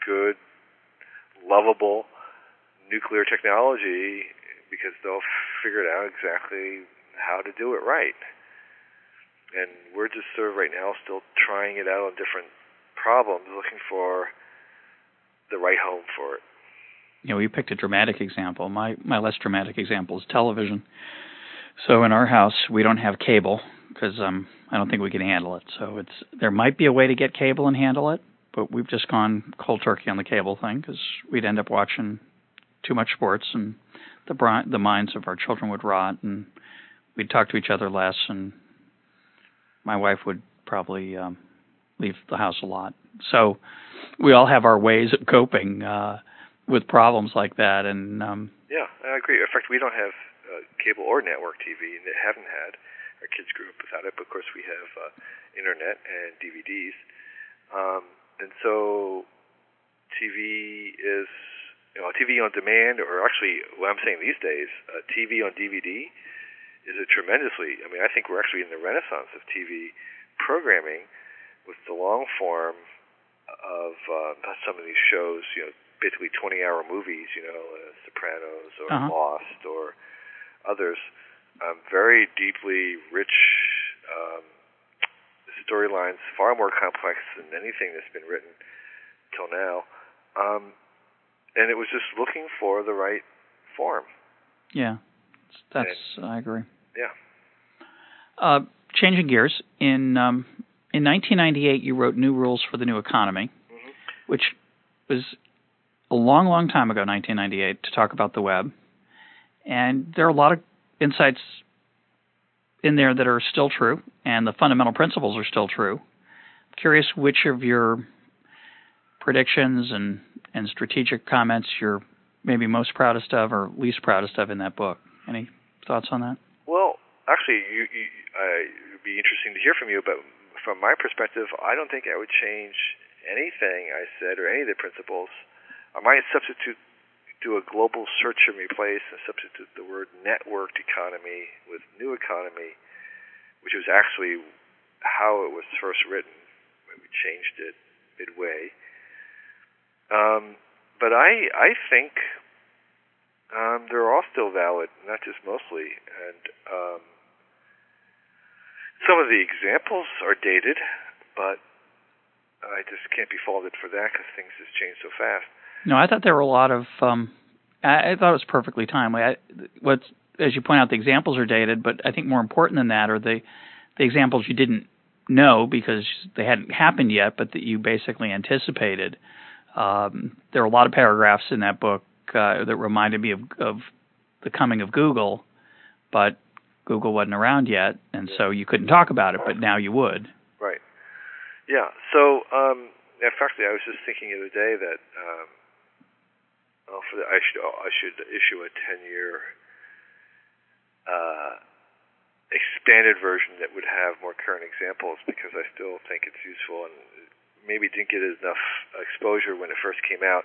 Speaker 2: good, lovable nuclear technology because they'll figure it out exactly how to do it right. And we're just sort of right now still trying it out on different problems, looking for the right home for it.
Speaker 1: You know, you picked a dramatic example. My my less dramatic example is television. So in our house, we don't have cable because um, I don't think we can handle it. So it's there might be a way to get cable and handle it, but we've just gone cold turkey on the cable thing because we'd end up watching too much sports, and the bri- the minds of our children would rot, and we'd talk to each other less, and my wife would probably um, leave the house a lot. So we all have our ways of coping uh, with problems like that, and um,
Speaker 2: yeah, I agree. In fact, we don't have uh, cable or network TV, and they haven't had. Our kids grew up without it, but of course we have uh, internet and DVDs, um, and so TV is you know, TV on demand, or actually, what I'm saying these days, uh, TV on DVD is a tremendously. I mean, I think we're actually in the renaissance of TV programming with the long form of uh, some of these shows. You know, basically 20-hour movies. You know, uh, Sopranos or uh-huh. Lost or others. Um, very deeply rich um, storylines, far more complex than anything that's been written till now. Um, and it was just looking for the right form.
Speaker 1: Yeah, that's and, I agree.
Speaker 2: Yeah.
Speaker 1: Uh, changing gears in um, in 1998, you wrote New Rules for the New Economy, mm-hmm. which was a long, long time ago, 1998, to talk about the web. And there are a lot of insights in there that are still true, and the fundamental principles are still true. I'm curious which of your predictions and and strategic comments you're maybe most proudest of or least proudest of in that book, Any thoughts on that?
Speaker 2: Well, actually, you, you, uh, it would be interesting to hear from you, but from my perspective, I don't think I would change anything I said or any of the principles. I might substitute, do a global search and replace, and substitute the word networked economy with new economy, which was actually how it was first written. We changed it midway. Um, but I I think um, they're all still valid, not just mostly. And um, some of the examples are dated, but I just can't be faulted for that because things just change so fast.
Speaker 1: No, I thought there were a lot of. Um, I, I thought it was perfectly timely. I, what's as you point out, the examples are dated, but I think more important than that are the the examples you didn't know because they hadn't happened yet, but that you basically anticipated. Um, there are a lot of paragraphs in that book uh, that reminded me of, of the coming of Google, but Google wasn't around yet, and so you couldn't talk about it, but now you would.
Speaker 2: Right. Yeah. So, um, in fact, I was just thinking the other day that um, for the, I should I should issue a ten year uh, expanded version that would have more current examples because I still think it's useful and maybe didn't get enough exposure when it first came out.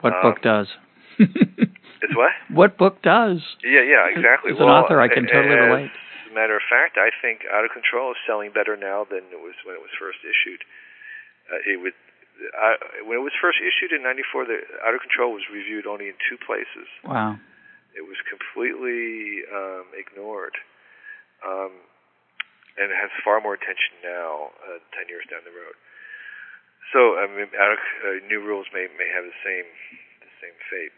Speaker 1: What um, book does?
Speaker 2: it's what?
Speaker 1: What book does?
Speaker 2: Yeah, yeah, exactly.
Speaker 1: As
Speaker 2: well,
Speaker 1: an author, I can totally
Speaker 2: as
Speaker 1: relate.
Speaker 2: As a matter of fact, I think Out of Control is selling better now than it was when it was first issued. Uh, it would. Uh, when it was first issued in '94, the Out of Control was reviewed only in two places.
Speaker 1: Wow.
Speaker 2: It was completely um, ignored, um, and it has far more attention now, uh, ten years down the road. So, I mean, out of, uh, new rules may may have the same the same fate.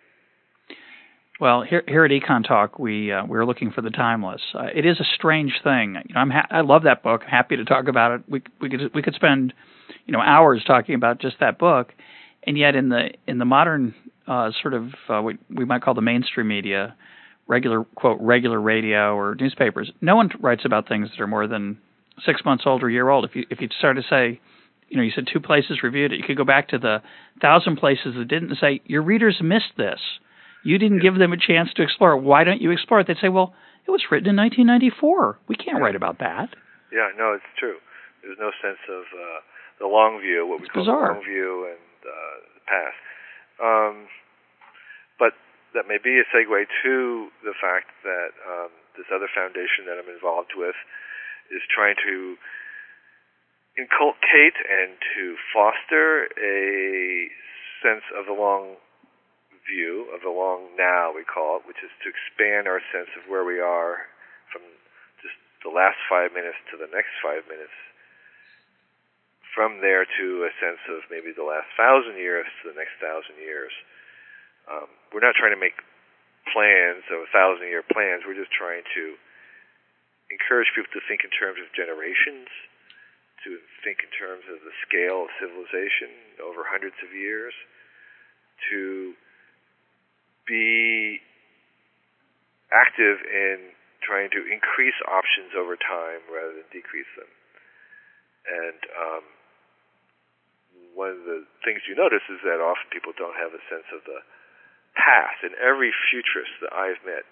Speaker 1: Well, here here at Econ Talk, we uh, we're looking for the timeless. Uh, it is a strange thing. You know, I'm ha- I love that book. Happy to talk about it. We we could we could spend you know hours talking about just that book, and yet in the in the modern uh, sort of uh, what we might call the mainstream media, regular quote regular radio or newspapers, no one writes about things that are more than six months old or a year old. If you if you start to say you know, you said two places reviewed it. You could go back to the thousand places that didn't say your readers missed this. You didn't give them a chance to explore. Why don't you explore it? They'd say, well, it was written in 1994. We can't write about that.
Speaker 2: Yeah, no, it's true. There's no sense of uh, the long view, what we
Speaker 1: it's
Speaker 2: call
Speaker 1: bizarre.
Speaker 2: the long view, and uh, the past. Um, but that may be a segue to the fact that um, this other foundation that I'm involved with is trying to inculcate and to foster a sense of the long view, of the long now, we call it, which is to expand our sense of where we are from just the last five minutes to the next five minutes. From there to a sense of maybe the last thousand years to the next thousand years. Um, we're not trying to make plans of a thousand year plans. We're just trying to encourage people to think in terms of generations, to think in terms of the scale of civilization over hundreds of years, to be active in trying to increase options over time rather than decrease them. And um, one of the things you notice is that often people don't have a sense of the past. And every futurist that I've met,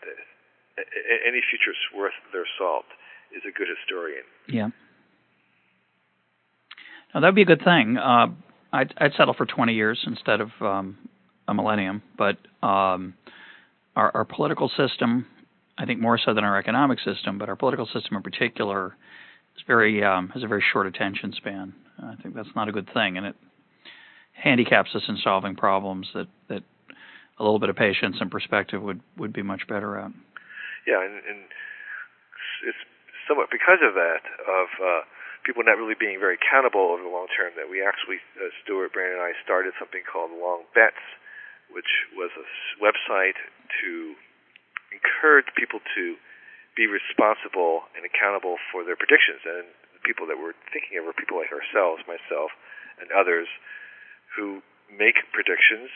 Speaker 2: any futurist worth their salt, is a good historian.
Speaker 1: Yeah. Now that'd be a good thing. Uh, I'd, I'd settle for 20 years instead of um, a millennium, but um, our, our political system, I think more so than our economic system, but our political system in particular, is very um, has a very short attention span. I think that's not a good thing, and it handicaps us in solving problems that that a little bit of patience and perspective would would be much better at.
Speaker 2: Yeah, and, and it's somewhat because of that of. Uh, people not really being very accountable over the long term that we actually, uh, Stewart, Brand, and I started something called Long Bets, which was a website to encourage people to be responsible and accountable for their predictions. And the people that we're thinking of are people like ourselves, myself, and others who make predictions,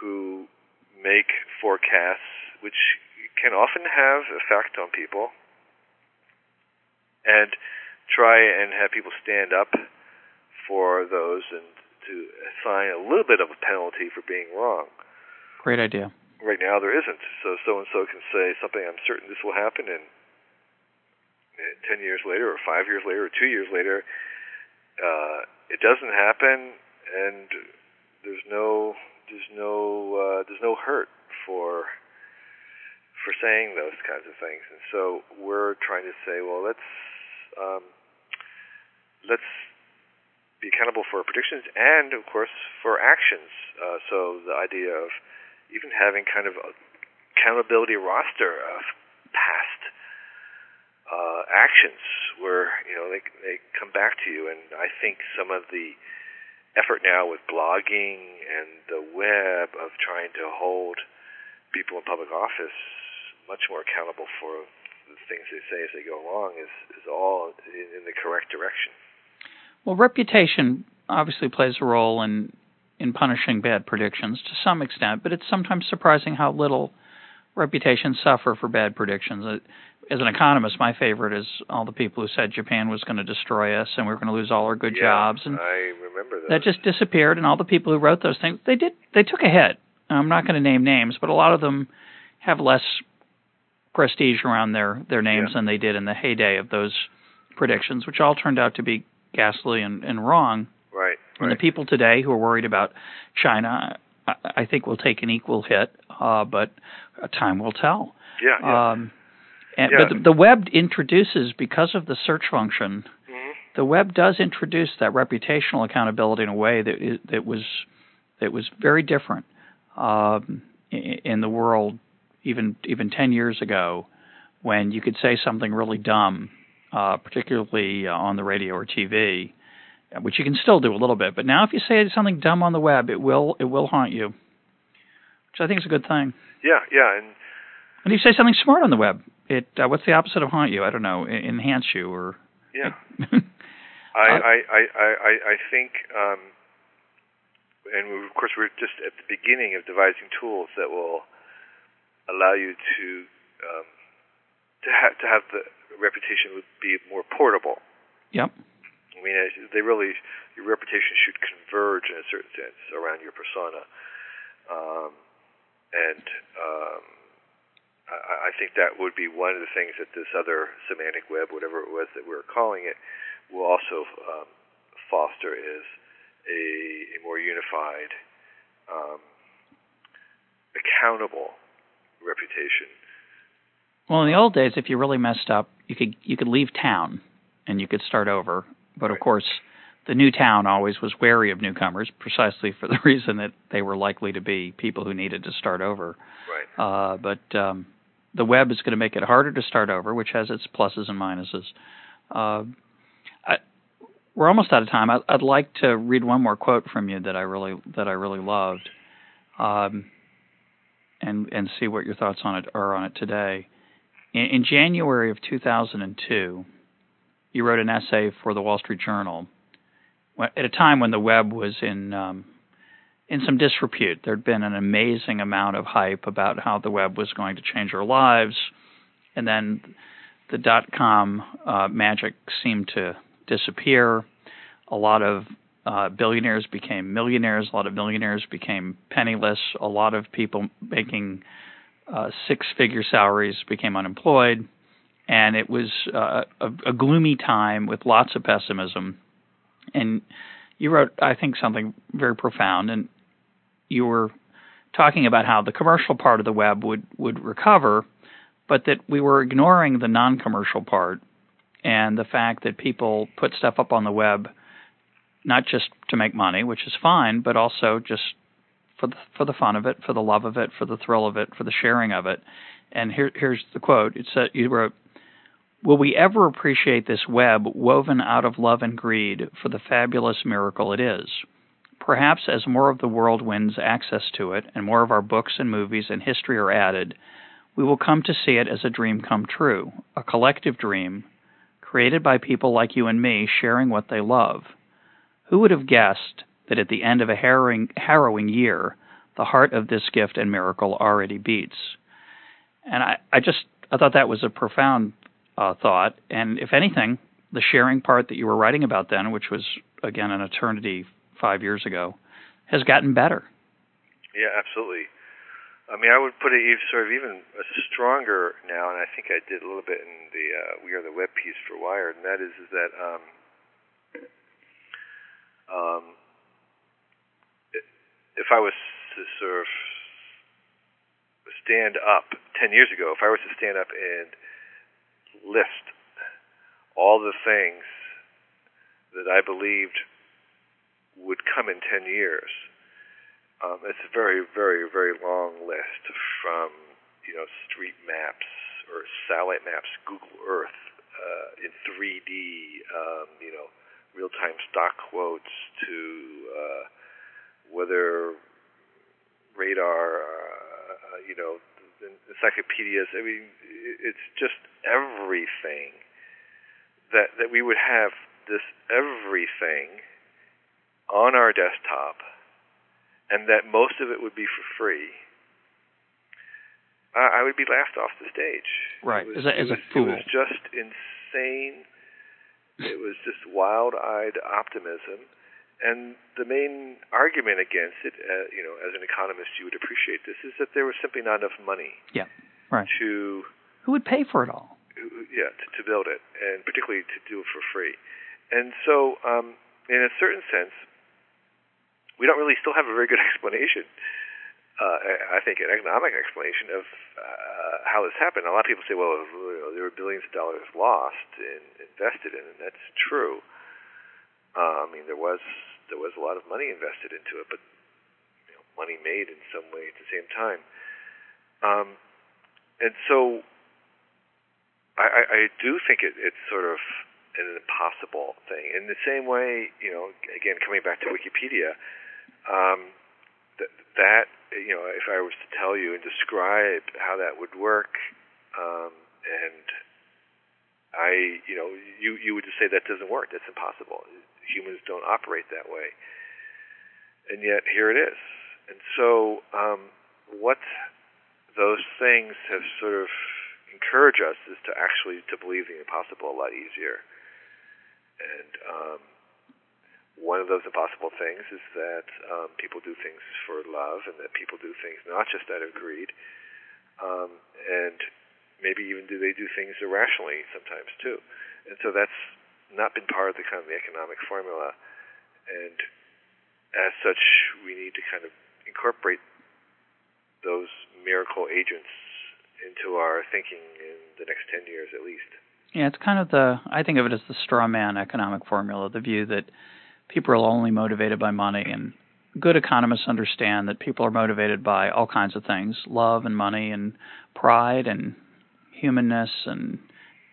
Speaker 2: who make forecasts, which can often have effect on people. And try and have people stand up for those and to assign a little bit of a penalty for being wrong.
Speaker 1: Great idea.
Speaker 2: right now there isn't. So so and so can say something. I'm certain this will happen, and ten years later, or five years later, or two years later, uh, it doesn't happen, and there's no there's no uh, there's no hurt for for saying those kinds of things. And so we're trying to say, well, let's um, let's be accountable for predictions and, of course, for actions. Uh, so the idea of even having kind of a accountability roster of past uh, actions where you know they they come back to you, and I think some of the effort now with blogging and the web of trying to hold people in public office much more accountable for the things they say as they go along is is all in, in the correct direction.
Speaker 1: Well, reputation obviously plays a role in in punishing bad predictions to some extent, but it's sometimes surprising how little reputations suffer for bad predictions. Uh, As an economist, my favorite is all the people who said Japan was going to destroy us and we are going to lose all our good
Speaker 2: yeah,
Speaker 1: jobs, and
Speaker 2: I remember
Speaker 1: that just disappeared. And all the people who wrote those things, they did, they took a hit. I'm not going to name names, but a lot of them have less prestige around their their names
Speaker 2: yeah.
Speaker 1: than they did in the heyday of those predictions, which all turned out to be ghastly and, and wrong.
Speaker 2: Right.
Speaker 1: And
Speaker 2: right.
Speaker 1: the people today who are worried about China, I, I think will take an equal hit, uh, but time will tell.
Speaker 2: Yeah. yeah.
Speaker 1: Um, and,
Speaker 2: yeah.
Speaker 1: But the, the web introduces, because of the search function,
Speaker 2: mm-hmm.
Speaker 1: the web does introduce that reputational accountability in a way that is, that was that was very different um, in, in the world even even 10 years ago when you could say something really dumb, uh, particularly uh, on the radio or TV, which you can still do a little bit. But now, if you say something dumb on the web, it will it will haunt you, which I think is a good thing.
Speaker 2: Yeah, yeah, and
Speaker 1: and if you say something smart on the web, it uh, what's the opposite of haunt you? I don't know, enhance you or
Speaker 2: yeah. I, I, I I I think, um, and of course we're just at the beginning of devising tools that will allow you to um, to have to have the reputation would be more portable.
Speaker 1: Yep.
Speaker 2: I mean, they really your reputation should converge in a certain sense around your persona, um, and um, I, I think that would be one of the things that this other semantic web, whatever it was that we were calling it, will also um, foster is a, a more unified, um, accountable reputation.
Speaker 1: Well, in the old days, if you really messed up, you could you could leave town and you could start over. But
Speaker 2: right.
Speaker 1: of course, the new town always was wary of newcomers, precisely for the reason that they were likely to be people who needed to start over.
Speaker 2: Right.
Speaker 1: Uh, but um, the web is going to make it harder to start over, which has its pluses and minuses. Uh, I, we're almost out of time. I, would like to read one more quote from you that I really that I really loved. Um, and and see what your thoughts on it are on it today. In, in January of 2002, you wrote an essay for the Wall Street Journal at a time when the web was in um, in some disrepute. There'd been an amazing amount of hype about how the web was going to change our lives, and then the dot com uh, magic seemed to disappear. A lot of uh, billionaires became millionaires. A lot of millionaires became penniless. A lot of people making uh, six-figure salaries became unemployed, and it was uh, a, a gloomy time with lots of pessimism. And you wrote, I think, something very profound, and you were talking about how the commercial part of the web would would recover, but that we were ignoring the non-commercial part and the fact that people put stuff up on the web not just to make money, which is fine, but also just for the, for the fun of it, for the love of it, for the thrill of it, for the sharing of it. And here, here's the quote. It said, you wrote, Will we ever appreciate this web woven out of love and greed for the fabulous miracle it is? Perhaps as more of the world wins access to it and more of our books and movies and history are added, we will come to see it as a dream come true, a collective dream created by people like you and me sharing what they love. Who would have guessed that at the end of a harrowing, harrowing year, the heart of this gift and miracle already beats? And I, I just I thought that was a profound uh, thought. And if anything, the sharing part that you were writing about then, which was again an eternity five years ago, has gotten better.
Speaker 2: Yeah, absolutely. I mean, I would put it sort of even stronger now, and I think I did a little bit in the uh, We Are the Web piece for Wired, and that is, is that um, um, if I was to sort of stand up 10 years ago, if I was to stand up and list all the things that I believed would come in 10 years, um, it's a very, very, very long list from you know street maps or satellite maps, Google Earth uh, in 3D, um, you know, real-time stock quotes to uh, weather radar, uh, you know, encyclopedias. I mean, it's just everything that that we would have this everything on our desktop and that most of it would be for free, uh, I would be laughed off the stage.
Speaker 1: Right,
Speaker 2: was,
Speaker 1: as a, as a fool.
Speaker 2: It was just insane. it was just wild-eyed optimism. And the main argument against it, uh, you know, as an economist, you would appreciate this, is that there was simply not enough money.
Speaker 1: Yeah, right.
Speaker 2: To
Speaker 1: who would pay for it all?
Speaker 2: Yeah, to, to build it, and particularly to do it for free. And so, um, in a certain sense, we don't really still have a very good explanation. Uh, I think an economic explanation of uh, how this happened. A lot of people say, well, there were billions of dollars lost and invested in, and that's true. Uh, I mean, there was there was a lot of money invested into it, but you know, money made in some way at the same time. Um, and so, I, I, do think it, it's sort of an impossible thing. In the same way, you know, again, coming back to Wikipedia, um, th- that you know, if I was to tell you and describe how that would work, um, and I, you know, you you would just say that doesn't work. That's impossible. Humans don't operate that way, and yet here it is. And so, um, what those things have sort of encouraged us is to actually to believe the impossible a lot easier. And um, one of those impossible things is that um, people do things for love, and that people do things not just out of greed, um, and maybe even do they do things irrationally sometimes too. And so that's not been part of the kind of the economic formula, and as such, we need to kind of incorporate those miracle agents into our thinking in the next 10 years at least.
Speaker 1: Yeah, it's kind of the I think of it as the straw man economic formula, the view that people are only motivated by money and good economists understand that people are motivated by all kinds of things love and money and pride and humanness and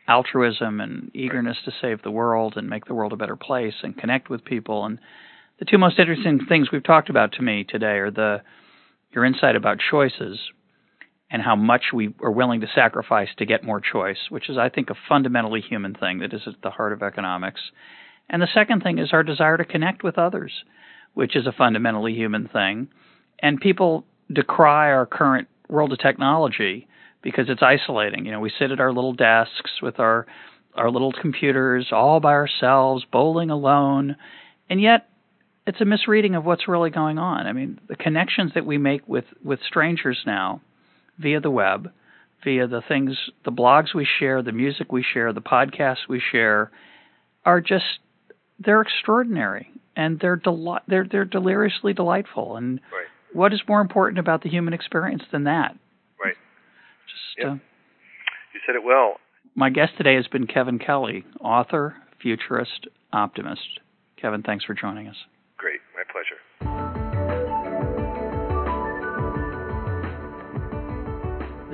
Speaker 1: altruism and eagerness to save the world and make the world a better place and connect with people. And the two most interesting things we've talked about to me today are the your insight about choices and how much we are willing to sacrifice to get more choice, which is I think a fundamentally human thing that is at the heart of economics and the second thing is our desire to connect with others, which is a fundamentally human thing. And people decry our current world of technology because it's isolating. You know, we sit at our little desks with our our little computers all by ourselves, bowling alone, and yet it's a misreading of what's really going on. I mean, the connections that we make with with strangers now via the web, via the things, the blogs we share, the music we share, the podcasts we share, are just they're extraordinary and they're deli- they're they're deliriously delightful. And
Speaker 2: right.
Speaker 1: what is more important about the human experience than that?
Speaker 2: Right.
Speaker 1: Just
Speaker 2: yep.
Speaker 1: uh,
Speaker 2: you said it well.
Speaker 1: My guest today has been Kevin Kelly, author, futurist, optimist. Kevin, thanks for joining us.
Speaker 2: Great, my pleasure.